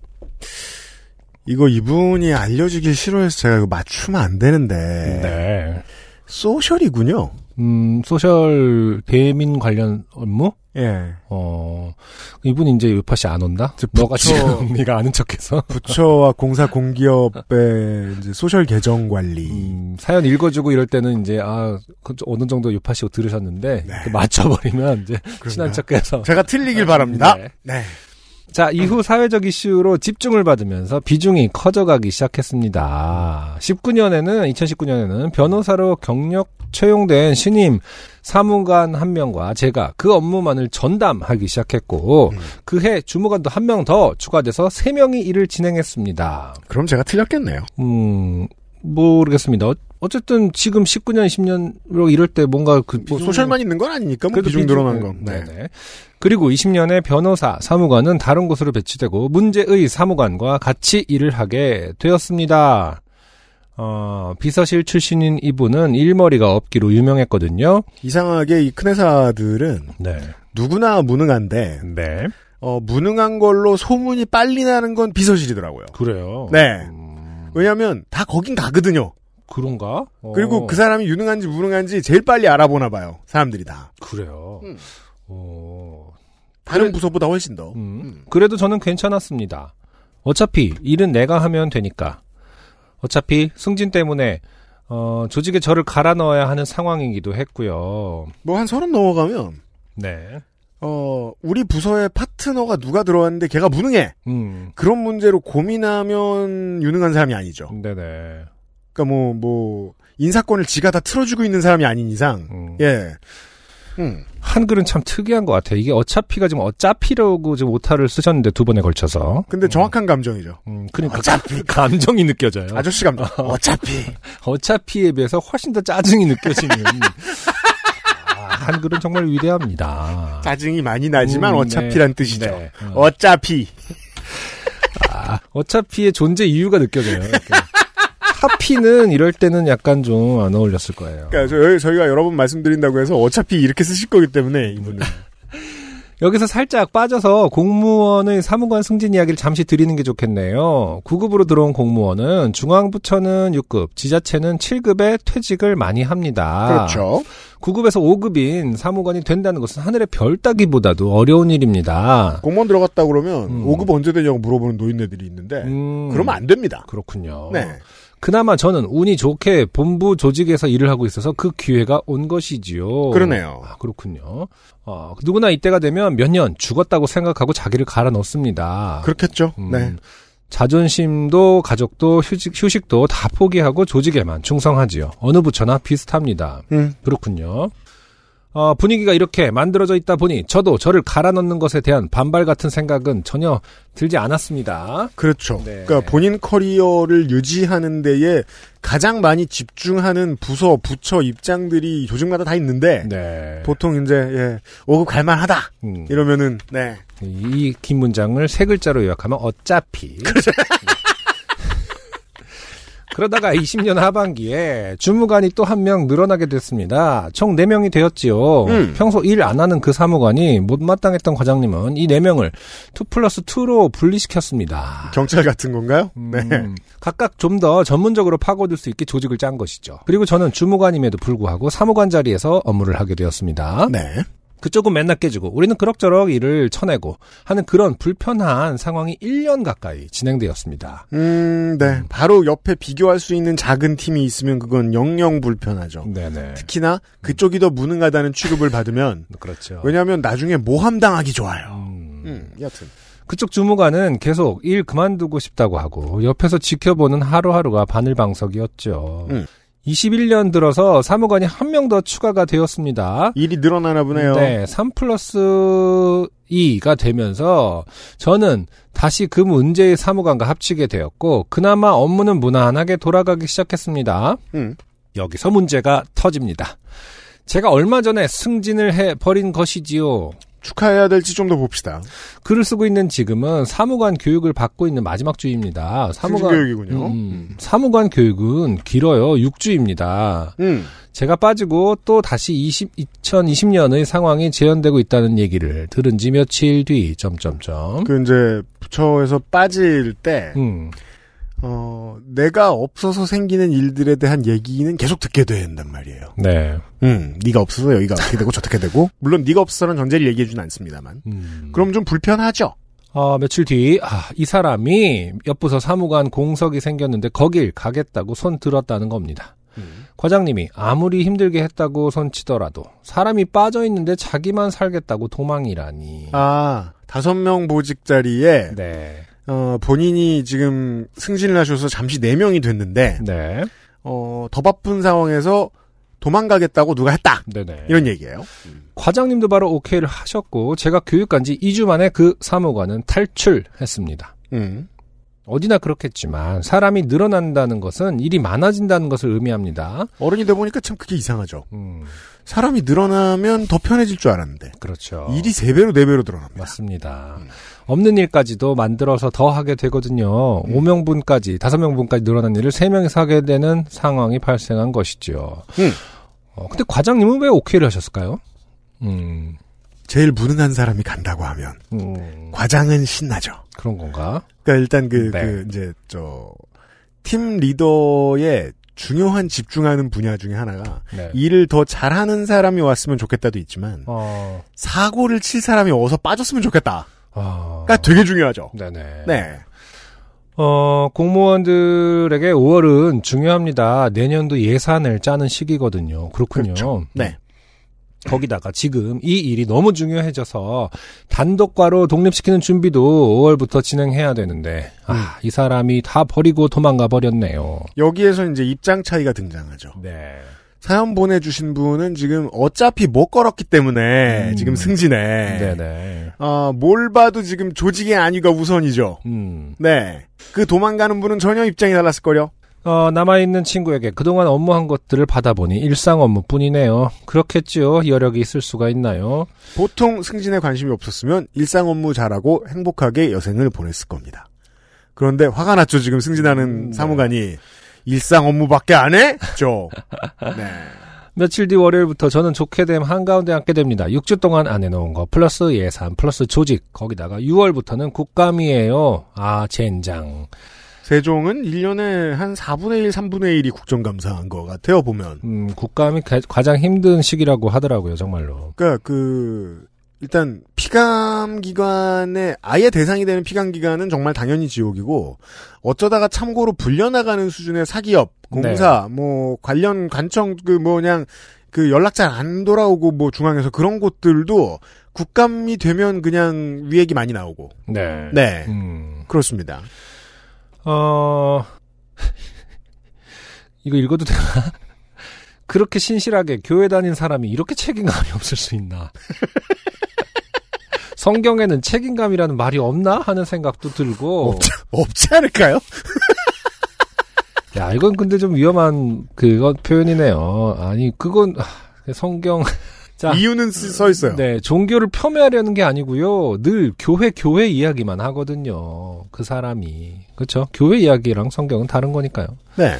이거 이분이 알려주길 싫어해서 제가 이거 맞추면 안 되는데
네.
social이군요.
음, social 대민 관련 업무?
예.
어, 이분이 이제 요파시 안 온다?
저
너가 지금 네가 아는 척해서.
부처와 공사 공기업의 이제 social 계정 관리.
음, 사연 읽어주고 이럴 때는 이제, 아, 그 어느 정도 요파 씨 들으셨는데,
네.
그 맞춰버리면 이제
그런가?
친한 척해서.
제가 틀리길 바랍니다.
네.
네.
자, 이후 사회적 이슈로 집중을 받으면서 비중이 커져가기 시작했습니다. 19년에는, 2019년에는 변호사로 경력 채용된 신임 사무관 한 명과 제가 그 업무만을 전담하기 시작했고,
음.
그해 주무관도 한 명 더 추가돼서 세 명이 일을 진행했습니다.
그럼 제가 틀렸겠네요.
음, 모르겠습니다. 어- 어쨌든 지금 19년, 20년으로 이럴 때 뭔가 그,
뭐 소셜만 있는 건 아니니까 뭐
그래도
비중
비중-
늘어난 건. 네.
네네. 그리고 20년에 변호사, 사무관은 다른 곳으로 배치되고 문제의 사무관과 같이 일을 하게 되었습니다. 어, 비서실 출신인 이분은 일머리가 없기로 유명했거든요.
이상하게 이 큰 회사들은
네.
누구나 무능한데
네.
어, 무능한 걸로 소문이 빨리 나는 건 비서실이더라고요.
그래요.
네.
음,
왜냐하면 다 거긴 가거든요.
그런가? 어,
그리고 그 사람이 유능한지 무능한지 제일 빨리 알아보나 봐요. 사람들이 다.
그래요.
음.
어,
다른
그래-
부서보다 훨씬 더.
음.
음.
그래도 저는 괜찮았습니다. 어차피 일은 내가 하면 되니까. 어차피 승진 때문에 어, 조직에 저를 갈아 넣어야 하는 상황이기도 했고요.
뭐 한 서른 넘어가면
네.
어 우리 부서에 파트너가 누가 들어왔는데 걔가 무능해.
음.
그런 문제로 고민하면 유능한 사람이 아니죠.
네네.
그러니까 뭐 뭐 인사권을 지가 다 틀어주고 있는 사람이 아닌 이상.
음.
예. 음.
한글은 참 특이한 것 같아요. 이게 어차피가 지금 어차피라고 지금 오타를 쓰셨는데 두 번에 걸쳐서.
근데 정확한 감정이죠.
음, 그러니까
어차피.
감정이 느껴져요.
아저씨 감정. 어차피.
어차피에 비해서 훨씬 더 짜증이 느껴지는. 아, 한글은 정말 위대합니다.
짜증이 많이 나지만
음,
어차피란
네.
뜻이죠.
네. 어.
어차피.
아, 어차피의 존재 이유가 느껴져요. 하피는 이럴 때는 약간 좀 안 어울렸을 거예요.
그러니까 저, 저희 가 여러 번 말씀드린다고 해서 어차피 이렇게 쓰실 거기 때문에 이분은.
여기서 살짝 빠져서 공무원의 사무관 승진 이야기를 잠시 드리는 게 좋겠네요. 9급으로 들어온 공무원은 중앙부처는 6급, 지자체는 7급에 퇴직을 많이 합니다.
그렇죠.
9급에서 5급인 사무관이 된다는 것은 하늘의 별 따기보다도 어려운 일입니다.
공무원 들어갔다 그러면
음.
5급 언제 되냐고 물어보는 노인네들이 있는데
음,
그러면 안 됩니다.
그렇군요.
네.
그나마 저는 운이 좋게 본부 조직에서 일을 하고 있어서 그 기회가 온 것이지요.
그러네요.
아, 그렇군요. 어, 누구나 이때가 되면 몇 년 죽었다고 생각하고 자기를 갈아 넣습니다.
그렇겠죠.
음,
네.
자존심도 가족도 휴직, 휴식도 다 포기하고 조직에만 충성하지요. 어느 부처나 비슷합니다.
음.
그렇군요. 어, 분위기가 이렇게 만들어져 있다 보니 저도 저를 갈아 넣는 것에 대한 반발 같은 생각은 전혀 들지 않았습니다.
그렇죠.
네.
그러니까 본인 커리어를 유지하는 데에 가장 많이 집중하는 부서, 부처 입장들이 조직마다 다 있는데
네.
보통 이제 예, 5급 갈만하다
음,
이러면은 네.
이 긴 문장을 세 글자로 요약하면 어차피. 그러다가 20년 하반기에 주무관이 또 한 명 늘어나게 됐습니다. 총 4명이 되었지요.
음.
평소 일 안 하는 그 사무관이 못마땅했던 과장님은 이 4명을 2 플러스 2로 분리시켰습니다.
경찰 같은 건가요? 네.
음, 각각 좀 더 전문적으로 파고들 수 있게 조직을 짠 것이죠. 그리고 저는 주무관임에도 불구하고 사무관 자리에서 업무를 하게 되었습니다.
네.
그쪽은 맨날 깨지고 우리는 그럭저럭 일을 쳐내고 하는 그런 불편한 상황이 1년 가까이 진행되었습니다.
음, 네. 바로 옆에 비교할 수 있는 작은 팀이 있으면 그건 영영 불편하죠.
네네.
특히나 그쪽이 더 무능하다는 취급을 받으면
그렇죠.
왜냐하면 나중에 모함당하기 좋아요.
음,
음, 여튼
그쪽 주무관은 계속 일 그만두고 싶다고 하고 옆에서 지켜보는 하루하루가 바늘방석이었죠.
음.
21년 들어서 사무관이 한 명 더 추가가 되었습니다.
일이 늘어나나 보네요.
네, 3 플러스 2가 되면서 저는 다시 그 문제의 사무관과 합치게 되었고 그나마 업무는 무난하게 돌아가기 시작했습니다.
음.
여기서 문제가 터집니다. 제가 얼마 전에 승진을 해 버린 것이지요.
축하해야 될지 좀 더 봅시다.
글을 쓰고 있는 지금은 사무관 교육을 받고 있는 마지막 주입니다. 사무관
교육이군요.
음, 사무관 교육은 길어요. 6주입니다.
음.
제가 빠지고 또 다시 20, 2020년의 상황이 재현되고 있다는 얘기를 들은 지 며칠 뒤, 점점점.
그 이제 부처에서 빠질 때
음,
어, 내가 없어서 생기는 일들에 대한 얘기는 계속 듣게 된단 말이에요.
네.
음, 네가 없어서 여기가 어떻게 되고 저렇게 되고 물론 네가 없어서는 전제를 얘기해 주진 않습니다만
음.
그럼 좀 불편하죠.
어, 며칠 뒤, 아, 이 사람이 옆부서 사무관 공석이 생겼는데 거길 가겠다고 손 들었다는 겁니다. 과장님이 아무리 힘들게 했다고 손 치더라도 사람이 빠져 있는데 자기만 살겠다고 도망이라니.
아 다섯 명 보직 자리에
네.
어, 본인이 지금 승진을 하셔서 잠시 네명이 됐는데
네.
어, 더 바쁜 상황에서 도망가겠다고 누가 했다.
네네.
이런 얘기예요.
과장님도 바로 오케이를 하셨고 제가 교육간 지 2주 만에 그 사무관은 탈출했습니다.
음.
어디나 그렇겠지만 사람이 늘어난다는 것은 일이 많아진다는 것을 의미합니다.
어른이 돼 보니까 참 그게 이상하죠.
음,
사람이 늘어나면 더 편해질 줄 알았는데
그렇죠.
일이 세 배로 네 배로 늘어납니다.
맞습니다. 없는 일까지도 만들어서 더 하게 되거든요. 5명분까지, 5명분까지 늘어난 일을 3명이서 하게 되는 상황이 발생한 것이죠.
음.
어, 근데 과장님은 왜 오케이를 하셨을까요? 음,
제일 무능한 사람이 간다고 하면
음,
과장은 신나죠.
그런 건가?
그러니까 일단 그,
네.
그 이제 저 팀 리더의 중요한 집중하는 분야 중에 하나가
네.
일을 더 잘하는 사람이 왔으면 좋겠다도 있지만
어,
사고를 칠 사람이 어서 빠졌으면 좋겠다가
어,
되게 중요하죠.
네네.
네.
어, 공무원들에게 5월은 중요합니다. 내년도 예산을 짜는 시기거든요. 그렇군요.
그렇죠. 네.
거기다가 지금 이 일이 너무 중요해져서 단독과로 독립시키는 준비도 5월부터 진행해야 되는데, 아, 이 사람이 다 버리고 도망가 버렸네요.
여기에서 이제 입장 차이가 등장하죠.
네.
사연 보내주신 분은 지금 어차피 못 걸었기 때문에
음.
지금 승진해.
네네.
어, 뭘 봐도 지금 조직의 안위가 우선이죠.
음.
네. 그 도망가는 분은 전혀 입장이 달랐을 거요.
어, 남아있는 친구에게 그동안 업무한 것들을 받아보니 일상 업무뿐이네요. 그렇겠지요. 여력이 있을 수가 있나요?
보통 승진에 관심이 없었으면 일상 업무 잘하고 행복하게 여생을 보냈을 겁니다. 그런데 화가 났죠. 지금 승진하는
음, 네.
사무관이 일상 업무밖에 안 해? 죠. 네.
며칠 뒤 월요일부터 저는 좋게 됨 한가운데 앉게 됩니다. 6주 동안 안 해놓은 거 플러스 예산 플러스 조직 거기다가 6월부터는 국감이에요. 아 젠장.
세종은 1년에 한 4분의 1, 3분의 1이 국정감사한 것 같아요, 보면.
음, 국감이 가- 가장 힘든 시기라고 하더라고요, 정말로.
그러니까 그 일단 피감 기관의 아예 대상이 되는 피감 기관은 정말 당연히 지옥이고 어쩌다가 참고로 불려나가는 수준의 사기업, 공사, 뭐 관련 관청 그 뭐 그냥 그 연락 잘 안 돌아오고 뭐 중앙에서 그런 곳들도 국감이 되면 그냥 위액이 많이 나오고.
네.
네.
음,
그렇습니다.
어, 이거 읽어도 되나? 그렇게 신실하게 교회 다닌 사람이 이렇게 책임감이 없을 수 있나? 성경에는 책임감이라는 말이 없나 하는 생각도 들고.
없지, 없지 않을까요?
야, 이건 근데 좀 위험한 그건 표현이네요. 아니, 그건 아, 성경 자,
이유는 쓰- 써 있어요.
네, 종교를 폄훼하려는 게 아니고요. 늘 교회 교회 이야기만 하거든요. 그 사람이 그렇죠. 교회 이야기랑 성경은 다른 거니까요.
네.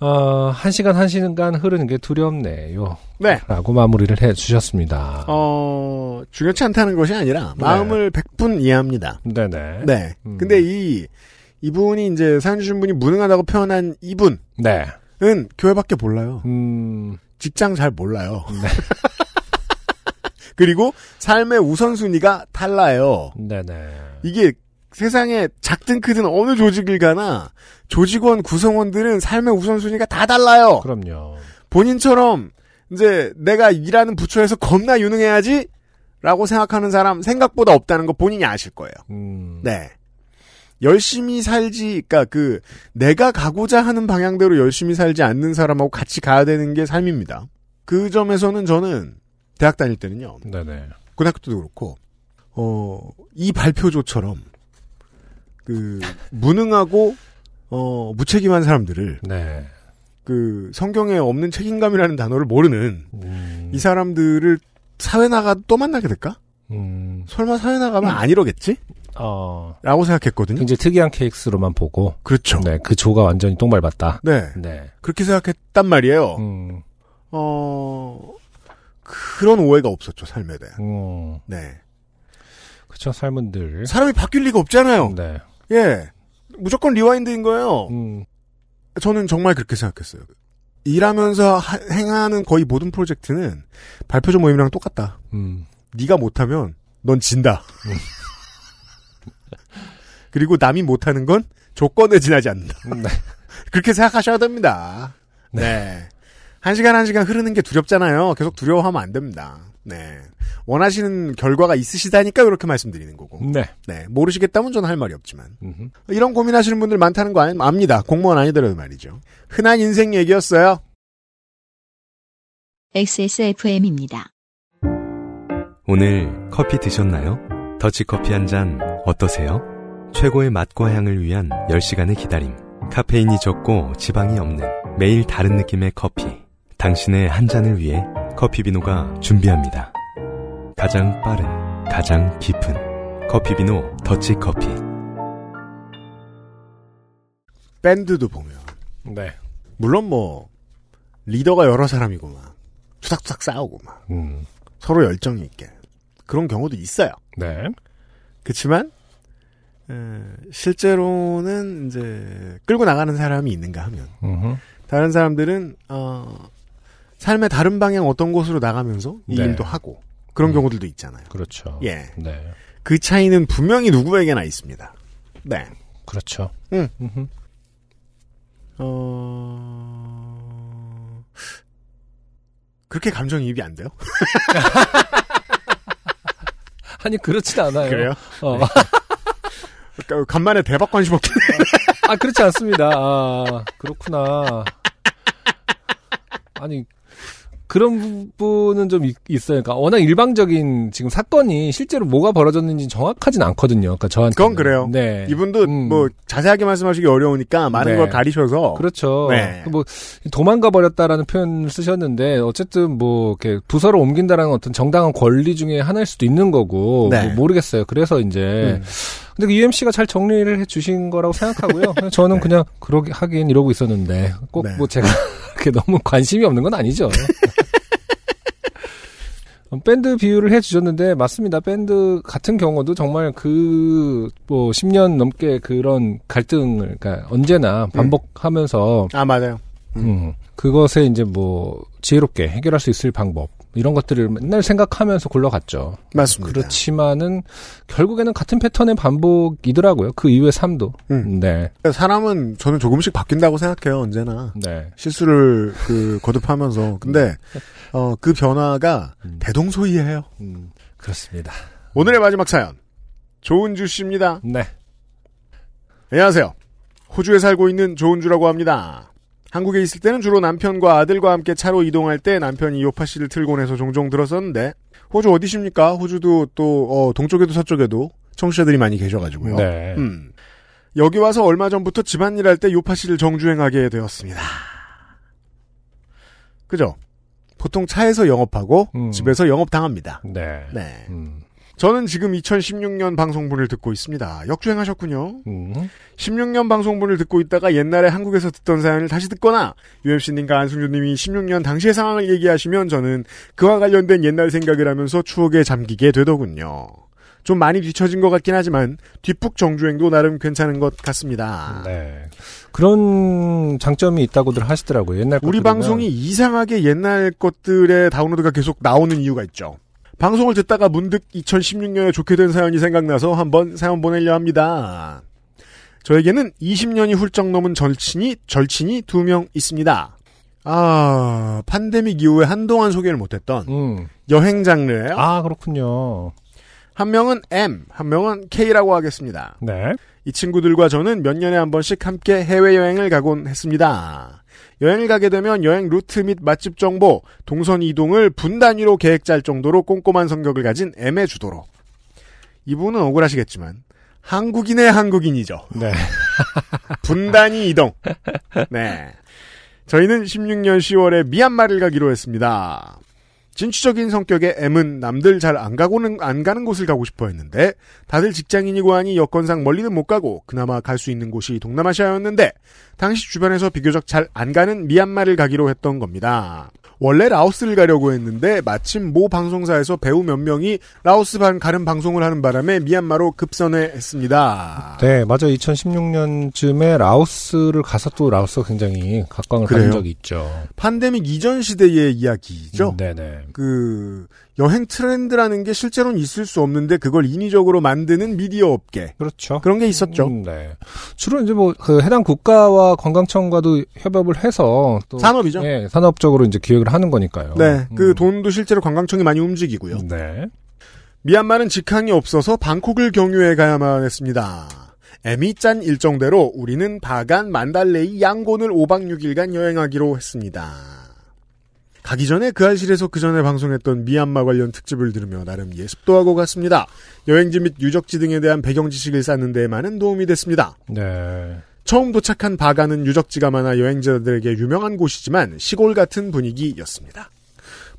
어, 한 시간 한 시간 흐르는 게 두렵네요.
네.
라고 마무리를 해 주셨습니다.
어, 중요치 않다는 것이 아니라 마음을 백분 이해합니다.
네네.
네.
음.
근데 이 이분이 이제 사연 주신 분이 무능하다고 표현한 이분은
네.
교회밖에 몰라요.
음,
직장 잘 몰라요.
네.
그리고 삶의 우선순위가 달라요.
네네.
이게 세상에 작든 크든 어느 조직을 가나 조직원 구성원들은 삶의 우선순위가 다 달라요.
그럼요.
본인처럼 이제 내가 일하는 부처에서 겁나 유능해야지 라고 생각하는 사람 생각보다 없다는 거 본인이 아실 거예요.
음,
네. 열심히 살지, 그니까 그, 내가 가고자 하는 방향대로 열심히 살지 않는 사람하고 같이 가야 되는 게 삶입니다. 그 점에서는 저는 대학 다닐 때는요,
네네.
고등학교 때도 그렇고, 어, 이 발표조처럼, 그, 무능하고, 어, 무책임한 사람들을,
네.
그, 성경에 없는 책임감이라는 단어를 모르는
음,
이 사람들을 사회 나가 또 만나게 될까?
음,
설마 사회 나가면 안 이러겠지?
어,
라고 생각했거든요.
굉장히 특이한 케이스로만 보고,
그렇죠.
네, 그 조가 완전히 똥 밟았다.
네.
네.
그렇게 생각했단 말이에요.
음,
어, 그런 오해가 없었죠, 삶에 대한.
음,
네.
그쵸, 삶은 늘.
사람이 바뀔 리가 없잖아요.
네.
예. 무조건 rewind인 거예요.
음,
저는 정말 그렇게 생각했어요. 일하면서 하- 행하는 거의 모든 프로젝트는 발표조 모임이랑 똑같다.
음,
네가 못하면 넌 진다. 그리고 남이 못하는 건 조건에 지나지 않는다.
네.
그렇게 생각하셔야 됩니다. 네. 한 시간 한 시간 흐르는 게 두렵잖아요. 계속 두려워하면 안 됩니다. 네. 원하시는 결과가 있으시다니까 이렇게 말씀드리는 거고.
네.
네. 모르시겠다면 저는 할 말이 없지만.
음흠.
이런 고민하시는 분들 많다는 거 아- 압니다. 공무원 아니더라도 말이죠. 흔한 인생 얘기였어요.
XSFM입니다.
오늘 커피 드셨나요? 더치커피 한 잔 어떠세요? 최고의 맛과 향을 위한 10시간의 기다림. 카페인이 적고 지방이 없는 매일 다른 느낌의 커피. 당신의 한 잔을 위해 커피비노가 준비합니다. 가장 빠른, 가장 깊은 커피비노 더치커피.
밴드도 보면.
네.
물론 뭐, 리더가 여러 사람이고 막, 투닥투닥 싸우고 막,
음,
서로 열정이 있게. 그런 경우도 있어요.
네.
그치만, 에, 실제로는 이제, 끌고 나가는 사람이 있는가 하면,
음흠.
다른 사람들은, 어, 삶의 다른 방향 어떤 곳으로 나가면서 이
네.
일도 하고, 그런
음.
경우들도 있잖아요.
그렇죠.
예.
네.
그 차이는 분명히 누구에게나 있습니다. 네.
그렇죠.
응.
음흠.
어... 그렇게 감정이입이 안 돼요?
아니, 그렇진 않아요. 어.
그러니까 간만에 대박 관심 없긴
아, 그렇지 않습니다. 아, 그렇구나. 아니, 그런 부분은 좀 있, 어요 그러니까 워낙 일방적인 지금 사건이 실제로 뭐가 벌어졌는지 정확하진 않거든요. 그러니까 저한테.
그건 그래요.
네.
이분도
음.
뭐 자세하게 말씀하시기 어려우니까 많은
네.
걸 가리셔서
그렇죠.
네.
뭐 도망가 버렸다라는 표현을 쓰셨는데 어쨌든 뭐 이렇게 부서를 옮긴다라는 어떤 정당한 권리 중에 하나일 수도 있는 거고
네.
뭐 모르겠어요. 그래서 이제
음.
근데 그 UMC가 잘 정리를 해 주신 거라고 생각하고요. 저는
네.
그냥 그러게 하긴 이러고 있었는데 꼭
네.
뭐 제가 그렇게 너무 관심이 없는 건 아니죠. 어, 밴드 비유를 해 주셨는데 맞습니다. 밴드 같은 경우도 정말 그 뭐 10년 넘게 그런 갈등을 그러니까 언제나 반복하면서
아 맞아요.
음, 그것에 이제 뭐 지혜롭게 해결할 수 있을 방법 이런 것들을 맨날 생각하면서 굴러갔죠.
맞습니다.
그렇지만은 결국에는 같은 패턴의 반복이더라고요. 그 이후의 삶도.
음.
네,
사람은 저는 조금씩 바뀐다고 생각해요 언제나
네,
실수를 그 거듭하면서 근데 어, 그 변화가
음.
대동소이해요.
음, 그렇습니다.
오늘의 마지막 사연 조은주 씨입니다.
네,
안녕하세요. 호주에 살고 있는 조은주라고 합니다. 한국에 있을 때는 주로 남편과 아들과 함께 차로 이동할 때 남편이 요파 씨를 틀곤 해서 종종 들었었는데 호주 어디십니까? 호주도 또 어, 동쪽에도 서쪽에도 청취자들이 많이 계셔가지고요.
네,
음. 여기 와서 얼마 전부터 집안일 할 때 요파 씨를 정주행하게 되었습니다. 그죠? 보통 차에서 영업하고
음.
집에서 영업 당합니다.
네.
네.
음.
저는 지금 2016년 방송분을 듣고 있습니다. 역주행하셨군요.
음.
16년 방송분을 듣고 있다가 옛날에 한국에서 듣던 사연을 다시 듣거나 UMC님과 안승준님이 16년 당시의 상황을 얘기하시면 저는 그와 관련된 옛날 생각을 하면서 추억에 잠기게 되더군요. 좀 많이 뒤처진 것 같긴 하지만 뒷북 정주행도 나름 괜찮은 것 같습니다.
네. 그런 장점이 있다고들 하시더라고요. 옛날
우리. 방송이 이상하게 옛날 것들의 다운로드가 계속 나오는 이유가 있죠. 방송을 듣다가 문득 2016년에 좋게 된 사연이 생각나서 한번 사연 보내려 합니다. 저에게는 20년이 훌쩍 넘은 절친이, 절친이 두 명 있습니다. 아, 팬데믹 이후에 한동안 소개를 못했던
음.
여행 장르예요.
아, 그렇군요.
한 명은 M, 한 명은 K라고 하겠습니다.
네.
이 친구들과 저는 몇 년에 한 번씩 함께 해외여행을 가곤 했습니다. 여행을 가게 되면 여행 루트 및 맛집 정보, 동선 이동을 분 단위로 계획 짤 정도로 꼼꼼한 성격을 가진 M의 주도로. 이분은 억울하시겠지만 한국인의 한국인이죠.
네.
분단위 이동. 네. 저희는 16년 10월에 미얀마를 가기로 했습니다. 진취적인 성격의 M은 남들 잘 안 가고는 안 가는 곳을 가고 싶어 했는데 다들 직장인이고 하니 여건상 멀리는 못 가고 그나마 갈 수 있는 곳이 동남아시아였는데 당시 주변에서 비교적 잘 안 가는 미얀마를 가기로 했던 겁니다. 원래 라오스를 가려고 했는데 마침 모 방송사에서 배우 몇 명이 라오스 반 가는 방송을 하는 바람에 미얀마로 급선회했습니다.
네, 맞아. 2016년쯤에 라오스를 가서 또 라오스가 굉장히 각광을? 받은 적이 있죠.
팬데믹 이전 시대의 이야기죠.
음, 네네.
그 여행 트렌드라는 게 실제로는 있을 수 없는데 그걸 인위적으로 만드는 미디어 업계
그렇죠.
그런 게 있었죠.
음, 네. 주로 이제 뭐, 그 해당 국가와 관광청과도 협업을 해서 또.
산업이죠.
예, 산업적으로 이제 기획을 하는 거니까요.
네,
음.
그 돈도 실제로 관광청이 많이 움직이고요.
네.
미얀마는 직항이 없어서 방콕을 경유해 가야만 했습니다. 에미 짠 일정대로 우리는 바간 만달레이 양곤을 5박 6일간 여행하기로 했습니다. 가기 전에 그 알실에서 그 전에 방송했던 미얀마 관련 특집을 들으며 나름 예습도 하고 갔습니다. 여행지 및 유적지 등에 대한 배경 지식을 쌓는 데 많은 도움이 됐습니다.
네.
처음 도착한 바가는 유적지가 많아 여행자들에게 유명한 곳이지만 시골 같은 분위기였습니다.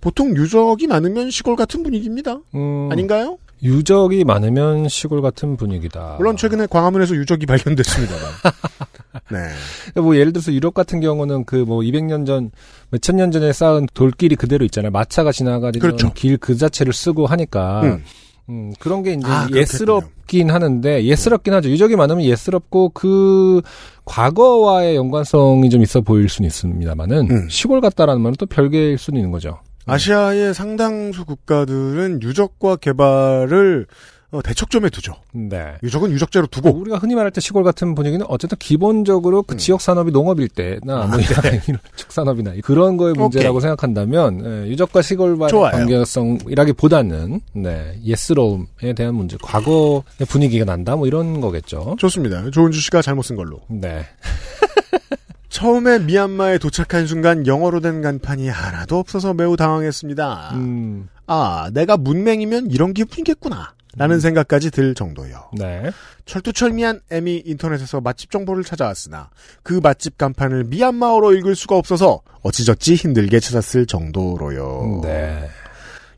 보통 유적이 많으면 시골 같은 분위기입니다.
음,
아닌가요?
유적이 많으면 시골 같은 분위기다.
물론 최근에 광화문에서 유적이 발견됐습니다만. 네.
뭐 예를 들어서 유럽 같은 경우는 그 뭐 200년 전, 몇천 년 전에 쌓은 돌길이 그대로 있잖아요. 마차가 지나가는
그렇죠.
길그 자체를 쓰고 하니까.
음.
음, 그런 게 이제
아.
예스럽긴 하는데, 예스럽긴 하죠. 유적이 많으면 예스럽고, 그, 과거와의 연관성이 좀 있어 보일 수는 있습니다만은,
음.
시골 같다라는 말은 또 별개일 수는 있는 거죠.
아시아의 상당수 국가들은 유적과 개발을 어, 대척점에 두죠.
네.
유적은 유적재로 두고.
우리가 흔히 말할 때 시골 같은 분위기는 어쨌든 기본적으로 그
음.
지역 산업이 농업일 때나 뭐 이런 축산업이나 그런 거의 문제라고 생각한다면 예, 유적과 시골과의
좋아요.
관계성이라기보다는 네, 예스러움에 대한 문제, 과거의 분위기가 난다 뭐 이런 거겠죠.
좋습니다. 조은주 씨가 잘못 쓴 걸로.
네.
처음에 미얀마에 도착한 순간 영어로 된 간판이 하나도 없어서 매우 당황했습니다.
음,
아, 내가 문맹이면 이런 기분이겠구나. 라는 생각까지 들 정도요.
네.
철두철미한 M이 인터넷에서 맛집 정보를 찾아왔으나 그 맛집 간판을 미얀마어로 읽을 수가 없어서 어찌저찌 힘들게 찾았을 정도로요.
네.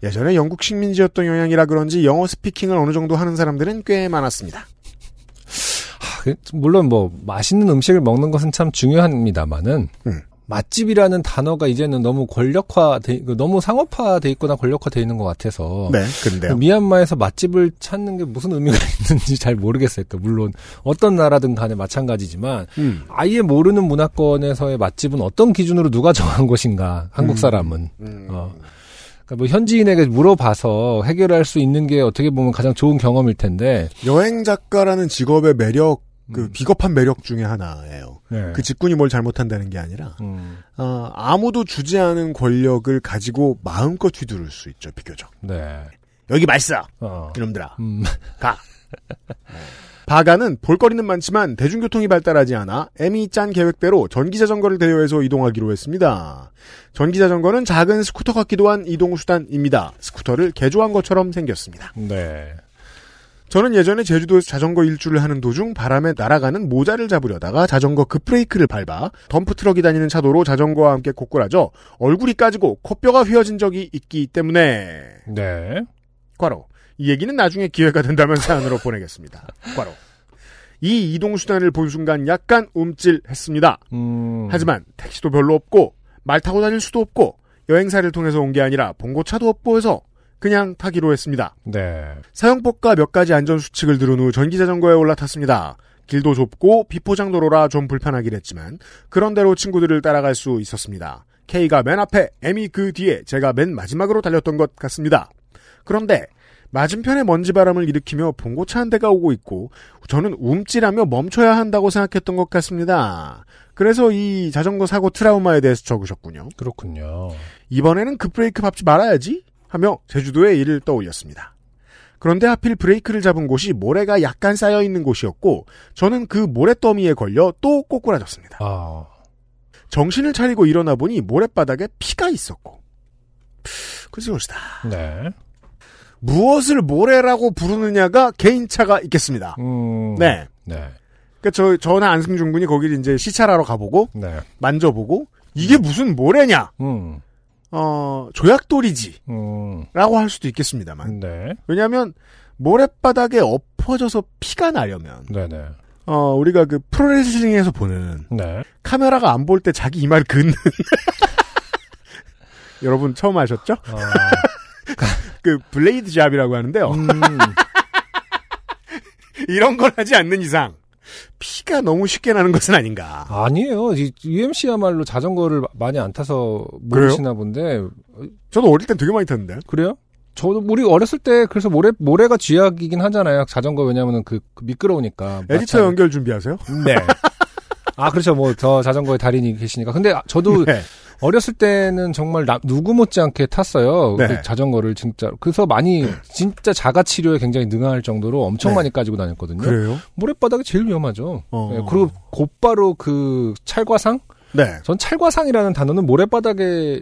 예전에 영국 식민지였던 영향이라 그런지 영어 스피킹을 어느 정도 하는 사람들은 꽤 많았습니다.
하, 그, 물론 뭐 맛있는 음식을 먹는 것은 참 중요합니다만은
음.
맛집이라는 단어가 이제는 너무 권력화 돼 너무 상업화 돼 있거나 권력화 돼 있는 것 같아서
네, 근데요.
미얀마에서 맛집을 찾는 게 무슨 의미가 있는지 잘 모르겠어요. 그 물론 어떤 나라든 간에 마찬가지지만
음.
아예 모르는 문화권에서의 맛집은 어떤 기준으로 누가 정한 것인가 한국 사람은
음.
어. 그러니까 뭐 현지인에게 물어봐서 해결할 수 있는 게 어떻게 보면 가장 좋은 경험일 텐데
여행 작가라는 직업의 매력, 그
음.
비겁한 매력 중에 하나예요.
네.
그 직군이 뭘 잘못한다는 게 아니라
음,
어, 아무도 주지 않은 권력을 가지고 마음껏 휘두를 수 있죠, 비교적.
네.
여기 맛있어,
어.
이놈들아.
음,
가. 바간은 볼거리는 많지만 대중교통이 발달하지 않아 M이 짠 계획대로 전기자전거를 대여해서 이동하기로 했습니다. 전기자전거는 작은 스쿠터 같기도 한 이동수단입니다. 스쿠터를 개조한 것처럼 생겼습니다.
네.
저는 예전에 제주도에서 자전거 일주를 하는 도중 바람에 날아가는 모자를 잡으려다가 자전거 급브레이크를 밟아 덤프트럭이 다니는 차도로 자전거와 함께 고꾸라져 얼굴이 까지고 코뼈가 휘어진 적이 있기 때문에
네.
과로 이 얘기는 나중에 기회가 된다면 사연으로 보내겠습니다. 과로 이 이동 수단을 본 순간 약간 움찔했습니다.
음.
하지만 택시도 별로 없고 말 타고 다닐 수도 없고 여행사를 통해서 온 게 아니라 봉고차도 없고 해서 그냥 타기로 했습니다.
네.
사용법과 몇 가지 안전 수칙을 들은 후 전기자전거에 올라탔습니다. 길도 좁고 비포장도로라 좀 불편하긴 했지만 그런대로 친구들을 따라갈 수 있었습니다. K가 맨 앞에 M이 그 뒤에 제가 맨 마지막으로 달렸던 것 같습니다. 그런데 맞은편에 먼지바람을 일으키며 봉고차 한 대가 오고 있고 저는 움찔하며 멈춰야 한다고 생각했던 것 같습니다. 그래서 이 자전거 사고 트라우마에 대해서 적으셨군요.
그렇군요.
이번에는 급브레이크 밟지 말아야지 하며 제주도의 일을 떠올렸습니다. 그런데 하필 브레이크를 잡은 곳이 모래가 약간 쌓여 있는 곳이었고 저는 그 모래더미에 걸려 또 꼬꾸라졌습니다.
아.
정신을 차리고 일어나 보니 모래바닥에 피가 있었고 그지 것이다.
네.
무엇을 모래라고 부르느냐가 개인차가 있겠습니다.
음.
네.
네.
그러니까 저 저나 안승준 군이 거기를 이제 시찰하러 가보고
네.
만져보고 이게 무슨 모래냐?
음.
어 조약돌이지라고
음.
할 수도 있겠습니다만
네.
왜냐하면 모래바닥에 엎어져서 피가 나려면
네네.
어 우리가 그 프로레슬링에서 보는
네.
카메라가 안 볼 때 자기 이마를 긋는 여러분 처음 아셨죠?
어,
그 블레이드 잡이라고 하는데요.
음.
이런 걸 하지 않는 이상 피가 너무 쉽게 나는 것은 아닌가.
아니에요. 이 UMC야말로 자전거를 많이 안 타서 모르시나 본데
저도 어릴 땐 되게 많이 탔는데.
그래요? 저도 우리 어렸을 때 그래서 모래 모래가 쥐약이긴 하잖아요. 자전거 왜냐면은 그, 그 미끄러우니까.
에디터 연결 준비하세요?
네. 아 그렇죠. 뭐 저 자전거의 달인이 계시니까. 근데 저도
네.
어렸을 때는 정말 나- 누구 못지않게 탔어요.
네.
그 자전거를 진짜. 그래서 많이 진짜 자가 치료에 굉장히 능할 정도로 엄청
네.
많이 가지고 다녔거든요.
그래요?
모래바닥이 제일 위험하죠.
어.
네, 그리고 곧바로 그 찰과상?
네.
전 찰과상이라는 단어는 모래바닥에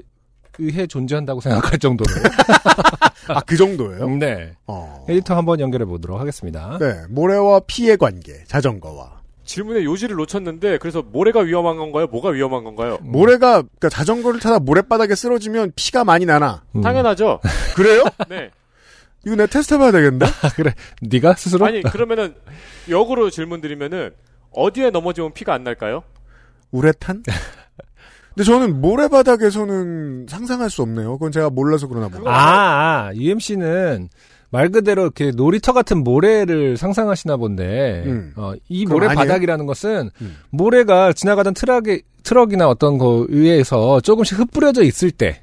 의해 존재한다고 생각할 정도로.
아 그 정도예요?
네.
어.
에디터 한번 연결해 보도록 하겠습니다.
네. 모래와 피의 관계, 자전거와.
질문의 요지를 놓쳤는데 그래서 모래가 위험한 건가요? 뭐가 위험한 건가요?
음.
모래가 그러니까 자전거를 타다 모래바닥에 쓰러지면 피가 많이 나나?
음.
당연하죠.
그래요?
네.
이거 내가 테스트 해봐야 되겠는데?
네가 스스로?
아니 그러면은 역으로 질문 드리면은 어디에 넘어지면 피가 안 날까요?
우레탄? 근데 저는 모래바닥에서는 상상할 수 없네요. 그건 제가 몰라서 그러나 보다.
아, 아, UMC는 말 그대로 이렇게 놀이터 같은 모래를 상상하시나 본데,
음.
어, 이 모래
아니에요?
바닥이라는 것은
음.
모래가 지나가던 트럭에, 트럭이나 어떤 거 위에서 조금씩 흩뿌려져 있을 때,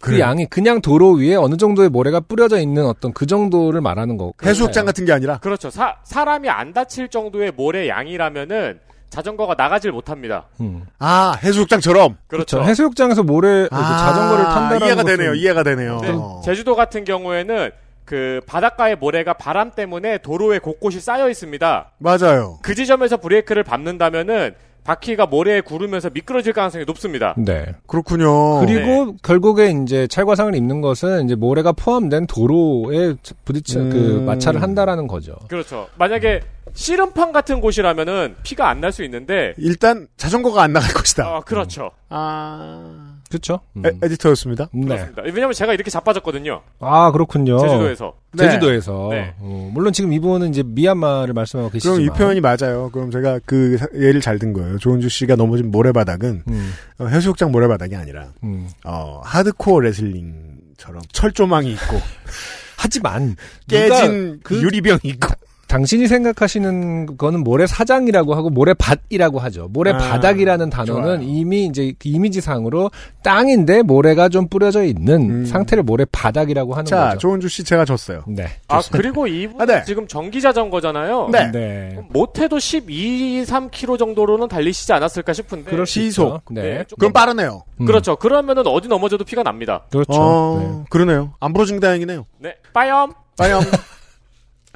그
그래요?
양이 그냥 도로 위에 어느 정도의 모래가 뿌려져 있는 어떤 그 정도를 말하는 거.
해수욕장 같은 게 아니라
그렇죠. 사, 사람이 안 다칠 정도의 모래 양이라면은 자전거가 나가질 못합니다.
음.
아 해수욕장처럼
그렇죠.
그렇죠. 해수욕장에서 모래, 그
아,
자전거를 탄다라는
이해가
것은
되네요. 이해가 되네요.
네,
어.
제주도 같은 경우에는 그 바닷가의 모래가 바람 때문에 도로에 곳곳이 쌓여 있습니다.
맞아요.
그 지점에서 브레이크를 밟는다면은 바퀴가 모래에 구르면서 미끄러질 가능성이 높습니다.
네.
그렇군요.
그리고 결국에 이제 찰과상을 입는 것은 이제 모래가 포함된 도로에 부딪혀
음.
그 마찰을 한다라는 거죠.
그렇죠. 만약에 씨름판 같은 곳이라면은 피가 안 날 수 있는데
일단 자전거가 안 나갈 것이다.
아 그렇죠.
아
그렇죠? 음.
에, 에디터였습니다.
네.
그렇습니다. 왜냐면 제가 이렇게 자빠졌거든요.
아 그렇군요.
제주도에서.
네.
제주도에서.
네.
어, 물론 지금 이분은 이제 미얀마를 말씀하고 계시지만.
그럼 이 표현이 맞아요. 그럼 제가 그 사- 예를 잘 든 거예요. 조은주 씨가 넘어진 모래바닥은
음,
어, 해수욕장 모래바닥이 아니라
음.
어, 하드코어 레슬링처럼 철조망이 있고
하지만
깨진
그
유리병이 있고
당신이 생각하시는 거는 모래 사장이라고 하고 모래 밭이라고 하죠. 모래
아,
바닥이라는 단어는
좋아요.
이미 이제 그 이미지상으로 땅인데 모래가 좀 뿌려져 있는
음.
상태를 모래 바닥이라고 하는
자
거죠.
조은주 씨 제가 졌어요.
네.
아
좋습니다.
그리고 이분
아, 네.
지금 전기 자전거잖아요.
네.
네.
못해도 12, 3km 정도로는 달리시지 않았을까 싶은데.
그럴 수
시속.
네.
네,
그럼 빠르네요.
음.
그렇죠. 그러면은 어디 넘어져도 피가 납니다.
그렇죠.
어,
네.
그러네요. 안 부러진 게 다행이네요.
네. 빠염.
빠염.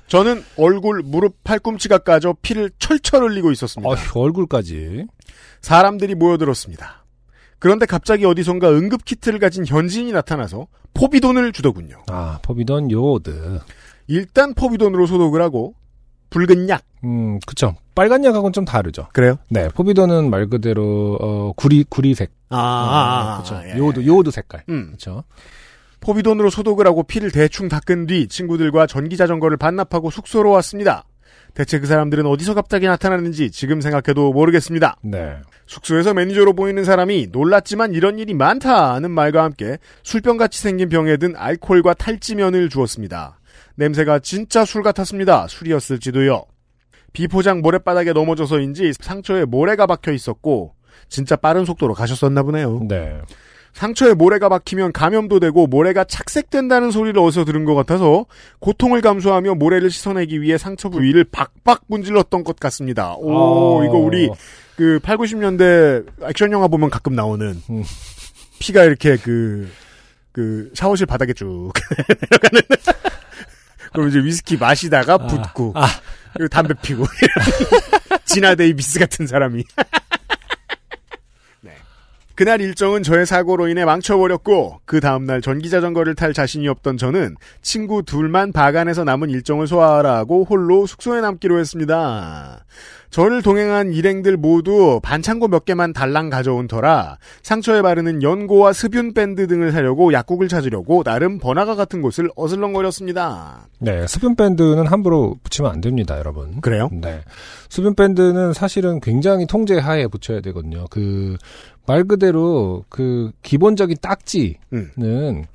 저는 얼굴, 무릎, 팔꿈치가 까져 피를 철철 흘리고 있었습니다.
어휴, 얼굴까지.
사람들이 모여들었습니다. 그런데 갑자기 어디선가 응급 키트를 가진 현지인이 나타나서 포비돈을 주더군요.
아, 포비돈 요오드.
일단 포비돈으로 소독을 하고 붉은 약
음, 그쵸. 빨간 약하고는 좀 다르죠.
그래요?
네, 포비도는 말 그대로 어 구리 구리색.
아,
그렇죠.
예.
요오드 요오드 색깔.
음.
그렇죠.
포비돈으로 소독을 하고 피를 대충 닦은 뒤 친구들과 전기 자전거를 반납하고 숙소로 왔습니다. 대체 그 사람들은 어디서 갑자기 나타나는지 지금 생각해도 모르겠습니다.
네.
숙소에서 매니저로 보이는 사람이 놀랐지만 이런 일이 많다는 말과 함께 술병같이 생긴 병에 든 알코올과 탈지면을 주었습니다. 냄새가 진짜 술 같았습니다. 술이었을지도요. 비포장 모래바닥에 넘어져서인지 상처에 모래가 박혀 있었고 진짜 빠른 속도로 가셨었나 보네요.
네.
상처에 모래가 박히면 감염도 되고 모래가 착색된다는 소리를 어디서 들은 것 같아서 고통을 감수하며 모래를 씻어내기 위해 상처 부위를 박박 문질렀던 것 같습니다. 오,
어.
이거 우리 그 8, 90년대 액션 영화 보면 가끔 나오는
음.
피가 이렇게 그, 그 샤워실 바닥에 쭉 내려가는 그럼 이제 위스키 마시다가 붓고
아.
그리고 담배 피고 지나 데이비스 같은 사람이 네. 그날 일정은 저의 사고로 인해 망쳐버렸고 그 다음날 전기자전거를 탈 자신이 없던 저는 친구 둘만 바간에서 남은 일정을 소화하라고 홀로 숙소에 남기로 했습니다. 저를 동행한 일행들 모두 반창고 몇 개만 달랑 가져온 터라 상처에 바르는 연고와 습윤 밴드 등을 사려고 약국을 찾으려고 나름 번화가 같은 곳을 어슬렁거렸습니다.
네, 수분 밴드는 함부로 붙이면 안 됩니다, 여러분.
그래요?
네. 수분 밴드는 사실은 굉장히 통제 하에 붙여야 되거든요. 그 말 그대로 그 기본적인 딱지는
음.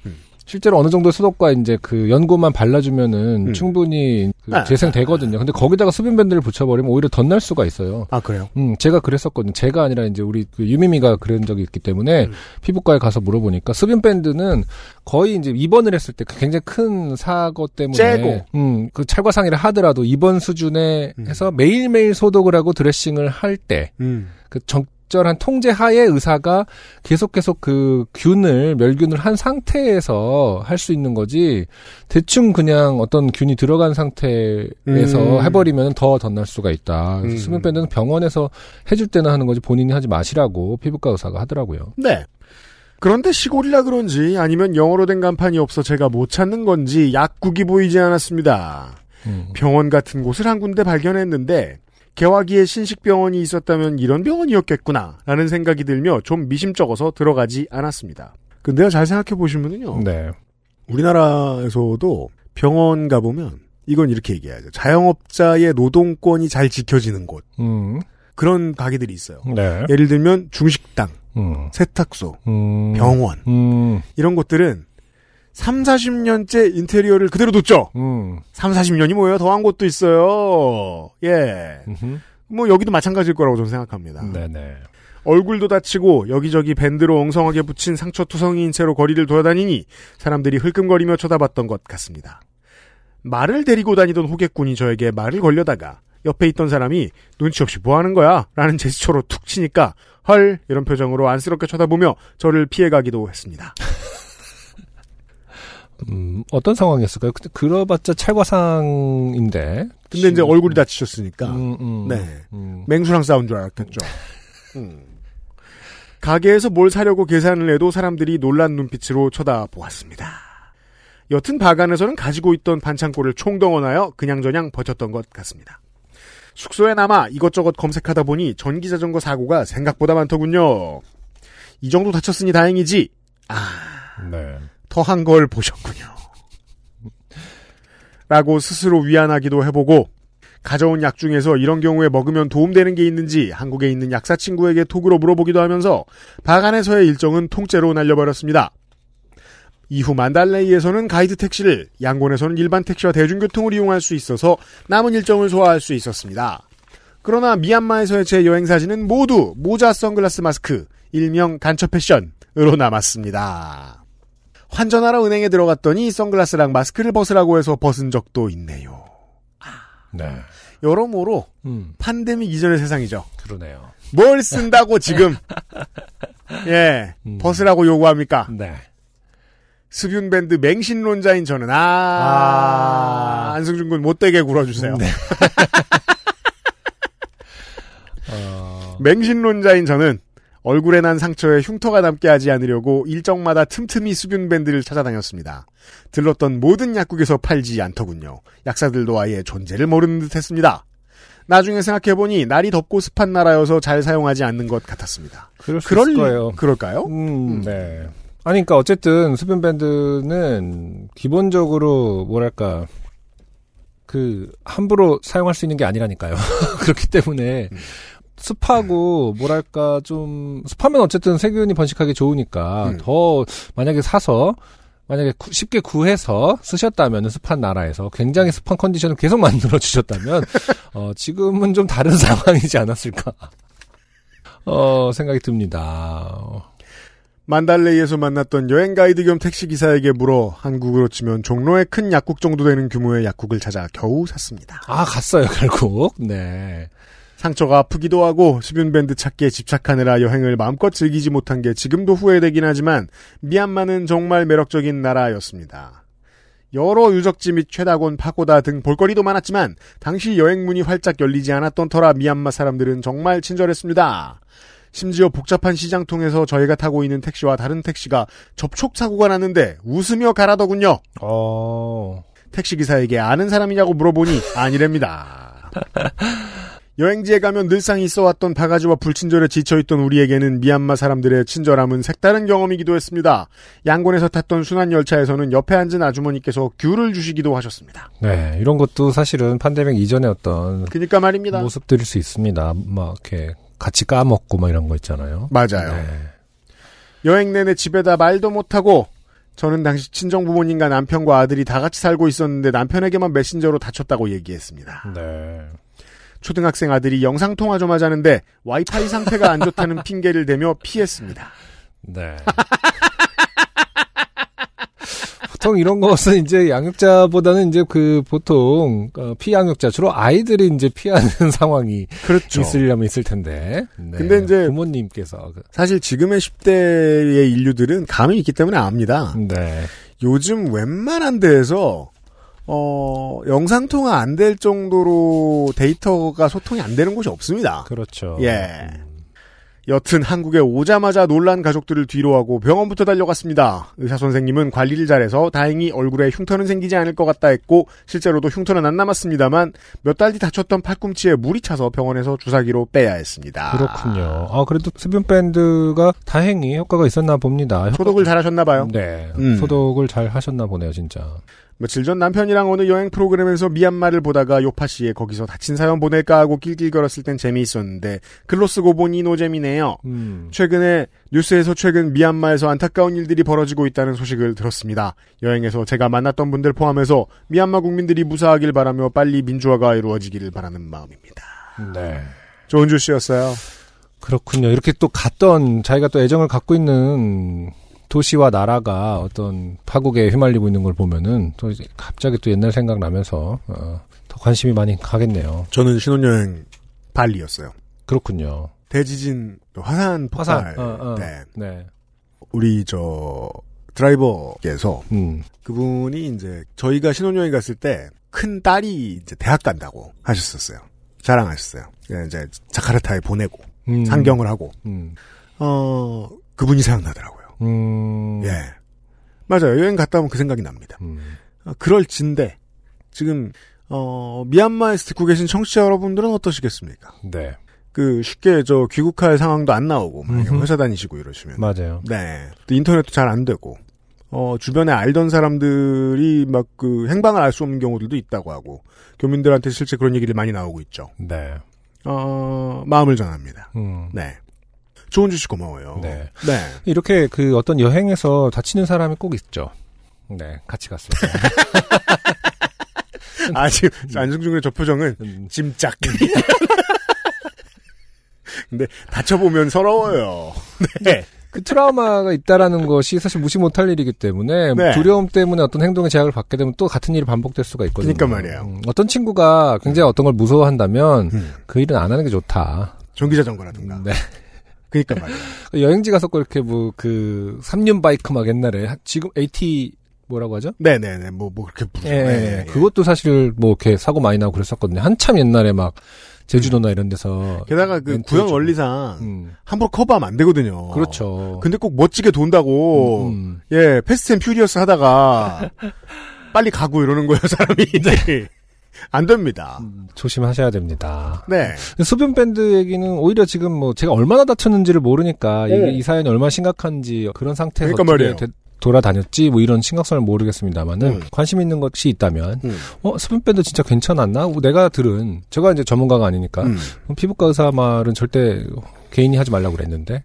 음.
실제로 어느 정도 수도과 이제 그 연고만 발라주면은
음.
충분히 그
아,
재생되거든요. 근데 거기다가 수분 밴드를 붙여버리면 오히려 덧날 수가 있어요.
아 그래요?
음, 제가 그랬었거든요. 제가 아니라 이제 우리 그 유미미가 그런 적이 있기 때문에
음.
피부과에 가서 물어보니까 수분 밴드는 거의 이제 입원을 했을 때 굉장히 큰 사고 때문에
째고.
음, 그 찰과상이라 하더라도 입원 수준에
음.
해서 매일매일 소독을 하고 드레싱을 할때
음.
그 적절한 통제 하에 의사가 계속 계속 그 균을 멸균을 한 상태에서 할 수 있는 거지 대충 그냥 어떤 균이 들어간 상태에서
음.
해버리면 더 덧날 수가 있다.
음.
수면 밴드는 병원에서 해줄 때는 하는 거지 본인이 하지 마시라고 피부과 의사가 하더라고요.
네. 그런데 시골이라 그런지 아니면 영어로 된 간판이 없어 제가 못 찾는 건지 약국이 보이지 않았습니다.
음.
병원 같은 곳을 한 군데 발견했는데 개화기에 신식병원이 있었다면 이런 병원이었겠구나 라는 생각이 들며 좀 미심쩍어서 들어가지 않았습니다. 근데요 잘 생각해 보시면은요
네.
우리나라에서도 병원 가보면 이건 이렇게 얘기해야죠. 자영업자의 노동권이 잘 지켜지는 곳
음.
그런 가게들이 있어요.
네.
예를 들면 중식당,
음.
세탁소,
음.
병원
음.
이런 곳들은 3, 40년째 인테리어를 그대로 뒀죠.
음.
3, 40년이 뭐예요? 더 한 곳도 있어요. 예.
음흠.
뭐 여기도 마찬가지일 거라고 저는 생각합니다.
네네.
얼굴도 다치고 여기저기 밴드로 엉성하게 붙인 상처 투성이인 채로 거리를 돌아다니니 사람들이 흘끔거리며 쳐다봤던 것 같습니다. 말을 데리고 다니던 호객꾼이 저에게 말을 걸려다가 옆에 있던 사람이 눈치 없이 뭐 하는 거야? 라는 제스처로 툭 치니까 헐 이런 표정으로 안쓰럽게 쳐다보며 저를 피해가기도 했습니다.
음, 어떤 상황이었을까요? 근데 그러봤자 찰과상인데.
근데 이제 얼굴이 다치셨으니까
음, 음,
네.
음.
맹수랑 싸운 줄 알았겠죠. 음. 가게에서 뭘 사려고 계산을 해도 사람들이 놀란 눈빛으로 쳐다보았습니다. 여튼 바간에서는 가지고 있던 반창고를 총동원하여 그냥저냥 버텼던 것 같습니다. 숙소에 남아 이것저것 검색하다 보니 전기자전거 사고가 생각보다 많더군요. 이 정도 다쳤으니 다행이지. 아,
네.
더한 걸 보셨군요. 라고 스스로 위안하기도 해보고 가져온 약 중에서 이런 경우에 먹으면 도움되는 게 있는지 한국에 있는 약사 친구에게 톡으로 물어보기도 하면서 바간에서의 일정은 통째로 날려버렸습니다. 이후 만달레이에서는 가이드 택시를, 양곤에서는 일반 택시와 대중교통을 이용할 수 있어서 남은 일정을 소화할 수 있었습니다. 그러나 미얀마에서의 제 여행 사진은 모두 모자, 선글라스, 마스크, 일명 간첩 패션으로 남았습니다. 환전하러 은행에 들어갔더니 선글라스랑 마스크를 벗으라고 해서 벗은 적도 있네요.
네.
여러모로
음,
판데믹 이전의 세상이죠.
그러네요.
뭘 쓴다고 지금 예
음.
벗으라고 요구합니까?
네.
습윤밴드 맹신론자인 저는 아,
아.
안승준 군 못되게 굴어주세요.
네. 어,
맹신론자인 저는 얼굴에 난 상처에 흉터가 남게 하지 않으려고 일정마다 틈틈이 수분 밴드를 찾아다녔습니다. 들렀던 모든 약국에서 팔지 않더군요. 약사들도 아예 존재를 모르는 듯했습니다. 나중에 생각해보니 날이 덥고 습한 나라여서 잘 사용하지 않는 것 같았습니다.
그럴 수
그럴
거예요.
그럴까요?
음, 네. 아니, 그러니까 어쨌든 수변 밴드는 기본적으로 뭐랄까 그 함부로 사용할 수 있는 게 아니라니까요. 그렇기 때문에
음.
습하고 뭐랄까 좀 습하면 어쨌든 세균이 번식하기 좋으니까
음.
더 만약에 사서 만약에 구- 쉽게 구해서 쓰셨다면 습한 나라에서 굉장히 습한 컨디션을 계속 만들어 주셨다면 어, 지금은 좀 다른 상황이지 않았을까 어, 생각이 듭니다. 어,
만달레이에서 만났던 여행 가이드 겸 택시 기사에게 물어 한국으로 치면 종로에 큰 약국 정도 되는 규모의 약국을 찾아 겨우 샀습니다.
아 갔어요 결국 네
상처가 아프기도 하고 수변밴드 찾기에 집착하느라 여행을 마음껏 즐기지 못한 게 지금도 후회되긴 하지만 미얀마는 정말 매력적인 나라였습니다. 여러 유적지 및 최다곤 파고다 등 볼거리도 많았지만 당시 여행 문이 활짝 열리지 않았던 터라 미얀마 사람들은 정말 친절했습니다. 심지어 복잡한 시장 통해서 저희가 타고 있는 택시와 다른 택시가 접촉 사고가 났는데 웃으며 가라더군요.
어,
택시 기사에게 아는 사람이냐고 물어보니 아니랍니다. 여행지에 가면 늘상 있어왔던 바가지와 불친절에 지쳐있던 우리에게는 미얀마 사람들의 친절함은 색다른 경험이기도 했습니다. 양곤에서 탔던 순환 열차에서는 옆에 앉은 아주머니께서 귤을 주시기도 하셨습니다.
네 이런 것도 사실은 팬데믹 이전의 어떤
그니까 말입니다.
모습들일 수 있습니다. 막 이렇게 같이 까먹고 막 이런 거 있잖아요.
맞아요.
네.
여행 내내 집에다 말도 못하고 저는 당시 친정 부모님과 남편과 아들이 다 같이 살고 있었는데 남편에게만 메신저로 다쳤다고 얘기했습니다.
네.
초등학생 아들이 영상 통화 좀 하자는데 와이파이 상태가 안 좋다는 핑계를 대며 피했습니다.
네. 보통 이런 것은 이제 양육자보다는 이제 그 보통 어, 피양육자 주로 아이들이 이제 피하는 상황이
그렇죠.
있으려면 있을 텐데. 네.
근데 이제
부모님께서 그-
사실 지금의 10대의 인류들은 감이 있기 때문에 압니다.
네.
요즘 웬만한 데에서 어, 영상통화 안 될 정도로 데이터가 소통이 안 되는 곳이 없습니다.
그렇죠.
예. 여튼 한국에 오자마자 놀란 가족들을 뒤로하고 병원부터 달려갔습니다. 의사 선생님은 관리를 잘해서 다행히 얼굴에 흉터는 생기지 않을 것 같다 했고 실제로도 흉터는 안 남았습니다만 몇 달 뒤 다쳤던 팔꿈치에 물이 차서 병원에서 주사기로 빼야 했습니다.
그렇군요. 아, 그래도 수변 밴드가 다행히 효과가 있었나 봅니다.
소독을 잘 하셨나 봐요.
네.
음.
소독을 잘 하셨나 보네요, 진짜.
며칠 전 남편이랑 어느 여행 프로그램에서 미얀마를 보다가 요파 씨의 거기서 다친 사연 보낼까 하고 낄낄거렸을 땐 재미있었는데 글로 쓰고 보니 노잼이네요.
음.
최근에 뉴스에서 최근 미얀마에서 안타까운 일들이 벌어지고 있다는 소식을 들었습니다. 여행에서 제가 만났던 분들 포함해서 미얀마 국민들이 무사하길 바라며 빨리 민주화가 이루어지기를 바라는 마음입니다.
네.
조은주 씨였어요.
그렇군요. 이렇게 또 갔던 자기가 또 애정을 갖고 있는 도시와 나라가 어떤 파국에 휘말리고 있는 걸 보면은 또 이제 갑자기 또 옛날 생각나면서 어, 더 관심이 많이 가겠네요.
저는 신혼여행 발리였어요.
그렇군요.
대지진 화산 폭발
화산, 어, 어.
때
네.
우리 저 드라이버께서
음.
그분이 이제 저희가 신혼여행 갔을 때 큰 딸이 이제 대학 간다고 하셨었어요. 자랑하셨어요. 그냥 이제 자카르타에 보내고
음.
상경을 하고
음.
어 그분이 생각나더라고요.
음.
예 맞아요. 여행 갔다 오면 그 생각이 납니다.
음.
어, 그럴 진데 지금 어 미얀마에서 듣고 계신 청취자 여러분들은 어떠시겠습니까?
네.
그 쉽게 저 귀국할 상황도 안 나오고
음흠.
회사 다니시고 이러시면
맞아요.
네. 또 인터넷도 잘 안 되고, 어, 주변에 알던 사람들이 막 그 행방을 알 수 없는 경우들도 있다고 하고, 교민들한테 실제 그런 얘기를 많이 나오고 있죠.
네.
어, 마음을 전합니다.
음.
네. 좋은 주식 고마워요.
네.
네.
이렇게 그 어떤 여행에서 다치는 사람이 꼭 있죠. 네. 같이 때.
아, 지금 안승준의 저 표정은
음.
짐짝. 근데 다쳐보면 서러워요. 네.
그 트라우마가 있다라는 것이 사실 무시 못할 일이기 때문에
네.
두려움 때문에 어떤 행동에 제약을 받게 되면 또 같은 일이 반복될 수가 있거든요.
그러니까 말이에요.
음, 어떤 친구가 굉장히 어떤 걸 무서워한다면
음.
그 일은 안 하는 게 좋다.
전기자전거라든가.
네.
그니까 말이에요.
여행지 가서 꼭 이렇게 뭐 그 삼륜 바이크 막 옛날에 하- 지금 AT 뭐라고 하죠?
네네네. 뭐, 뭐, 그렇게 부르죠.
예,
예, 예.
그것도 사실 뭐 이렇게 사고 많이 나고 그랬었거든요. 한참 옛날에 막 제주도나 이런 데서
게다가 그 구형. 원리상
음,
함부로 커브하면 안 되거든요.
그렇죠.
근데 꼭 멋지게 돈다고
음,
예 Fast and Furious 하다가 빨리 가고 이러는 거예요 사람이 안 됩니다.
음, 조심하셔야 됩니다.
네.
수변 밴드 얘기는 오히려 지금 뭐 제가 얼마나 다쳤는지를 모르니까 이게
네.
이 사연이 얼마나 심각한지 그런 상태에서
그러니까
돌아다녔지 뭐 이런 심각성을 모르겠습니다만은
음.
관심 있는 것이 있다면
음.
어 수변 밴드 진짜 괜찮았나? 뭐 내가 들은 제가 이제 전문가가 아니니까
음.
피부과 의사 말은 절대 개인이 하지 말라고 그랬는데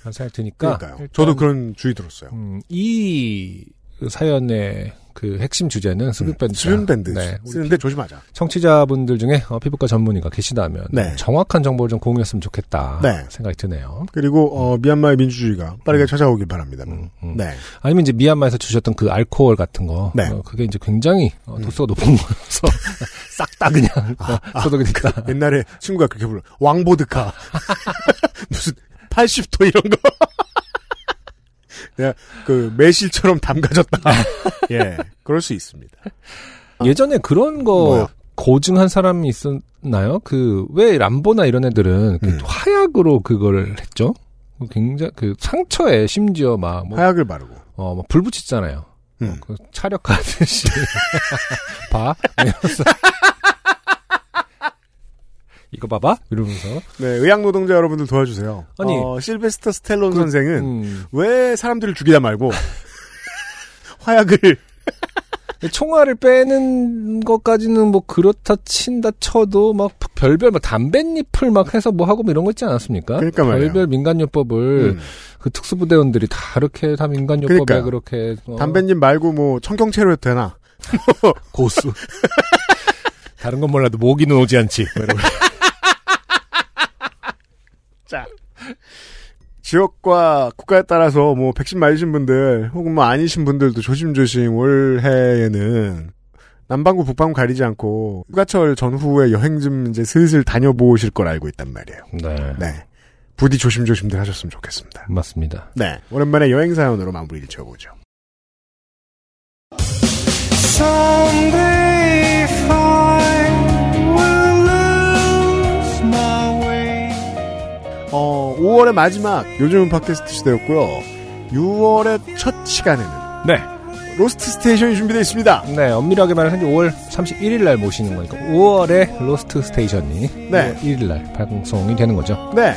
그런 생각이 드니까
그러니까요.
일단,
저도 그런 주의 들었어요.
음, 이 사연의 그 핵심 주제는 수변 밴드
수면 밴드
네,
쓰는데 조심하자.
청취자분들 중에 어, 피부과 전문의가 계시다면
네.
정확한 정보를 좀 공유했으면 좋겠다
네.
생각이 드네요.
그리고 어, 미얀마의 민주주의가 빠르게 찾아오길 바랍니다.
음, 음.
네.
아니면 이제 미얀마에서 주셨던 그 알코올 같은 거,
네.
어, 그게 이제 굉장히 어, 도수가 높은 거여서 싹 다 그냥 어, 소독이 됐다.
옛날에 친구가 그렇게 불러 왕보드카 무슨 80도 이런 거. 그 매실처럼 담가졌다. 예, 그럴 수 있습니다.
예전에 그런 거
뭐요?
고증한 사람이 있었나요? 그 왜 람보나 이런 애들은 그
음.
화약으로 그걸 했죠? 굉장히 그 상처에 심지어 막 뭐
화약을 바르고.
어, 뭐, 불 붙이잖아요.
음.
그 차력하듯이. 봐? 이거 봐봐? 이러면서.
네, 의학 노동자 여러분들 도와주세요.
아니,
어, 실베스터 스텔론
그,
선생은
음,
왜 사람들을 죽이다 말고 화약을
총알을 빼는 것까지는 뭐 그렇다 친다 쳐도 막 별별 막 담뱃잎을 막 해서 뭐 하고 뭐 이런 거 있지 않았습니까?
그러니까 말이에요.
별별 민간요법을
음,
그 특수부대원들이 다 이렇게 다 민간요법에
그러니까요.
그렇게 어,
담배님 말고 뭐 청경채로 해도 되나?
고수. 다른 건 몰라도 모기는 오지 않지. 뭐 이러고.
지역과 국가에 따라서 뭐 백신 맞으신 분들 혹은 뭐 아니신 분들도 조심조심 올해에는 남반구 북반구 가리지 않고 휴가철 전후에 여행 좀 이제 슬슬 다녀보실 걸 알고 있단 말이에요.
네.
네. 부디 조심조심들 하셨으면 좋겠습니다.
맞습니다.
네. 오랜만에 여행 사연으로 마무리를 지어보죠. 5월의 마지막 요즘은 팟캐스트 시대였고요. 6월의 첫 시간에는
네.
Lost Station이 준비되어 있습니다.
네, 엄밀하게 현재 5월 31일 날 모시는 거니까 5월에 Lost Station이
네.
5월 1일 날 방송이 되는 거죠.
네.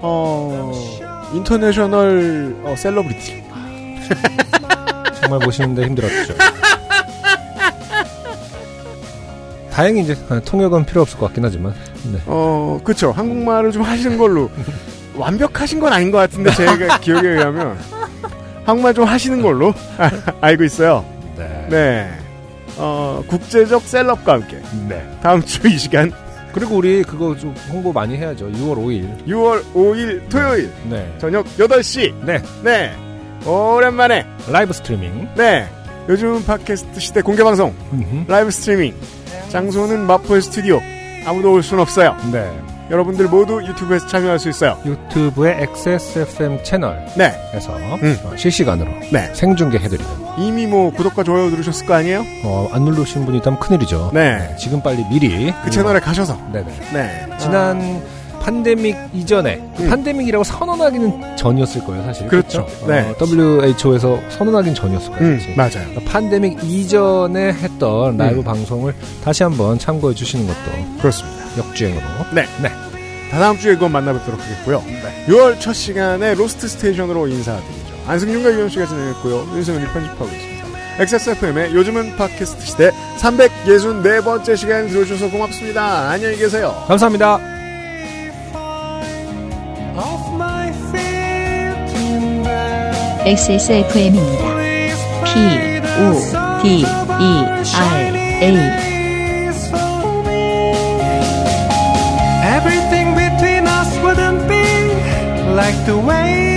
어, international 어, 셀러브리티.
정말 보시는데 힘들었죠. 다행히 이제 통역은 필요 없을 것 같긴 하지만 네.
어, 그쵸. 한국말을 좀 하시는 걸로. 완벽하신 건 아닌 것 같은데, 제가 기억에 의하면. 한국말 좀 하시는 걸로 알고 있어요.
네.
네. 어, 국제적 celeb과 함께.
네.
다음 주 이 시간,
그리고 우리 그거 좀 홍보 많이 해야죠. 6월 5일.
6월 5일 토요일,
네.
저녁 8시.
네.
네. 오랜만에.
live streaming.
네. 요즘 팟캐스트 시대 공개 방송,
음흠.
live streaming. 장소는 마포의 스튜디오. 아무도 올 순 없어요.
네.
여러분들 모두 유튜브에서 참여할 수 있어요.
유튜브의 XSFM 채널에서
네.
어, 실시간으로
네.
생중계 해드리는.
이미 뭐 구독과 좋아요 누르셨을 거 아니에요?
어, 안 누르신 분이 있다면 큰일이죠.
네.
지금 빨리 미리
그 채널에 가셔서.
네네.
네.
지난 팬데믹 이전에 그
음.
팬데믹이라고 선언하기는 전이었을 거예요, 사실.
그렇죠. 네.
WHO에서 선언하기는 전이었을 거예요.
음,
사실.
맞아요.
그러니까 팬데믹 이전에 했던 라이브
음.
방송을 다시 한번 참고해 주시는 것도
그렇습니다.
역주행으로.
네.
네.
다다음 주에 그건 만나뵙도록 하겠고요. 6월 첫 시간에 Lost Station으로 인사드리죠. 안승준과 유현 씨가 진행했고요. 윤세민이 편집하고 있습니다. XSFM의 요즘은 팟캐스트 시대 364번째 시간 들어주셔서 고맙습니다. 안녕히 계세요.
감사합니다.
XSFM입니다. P, O, D, E, R, A.
Everything between us wouldn't be like the way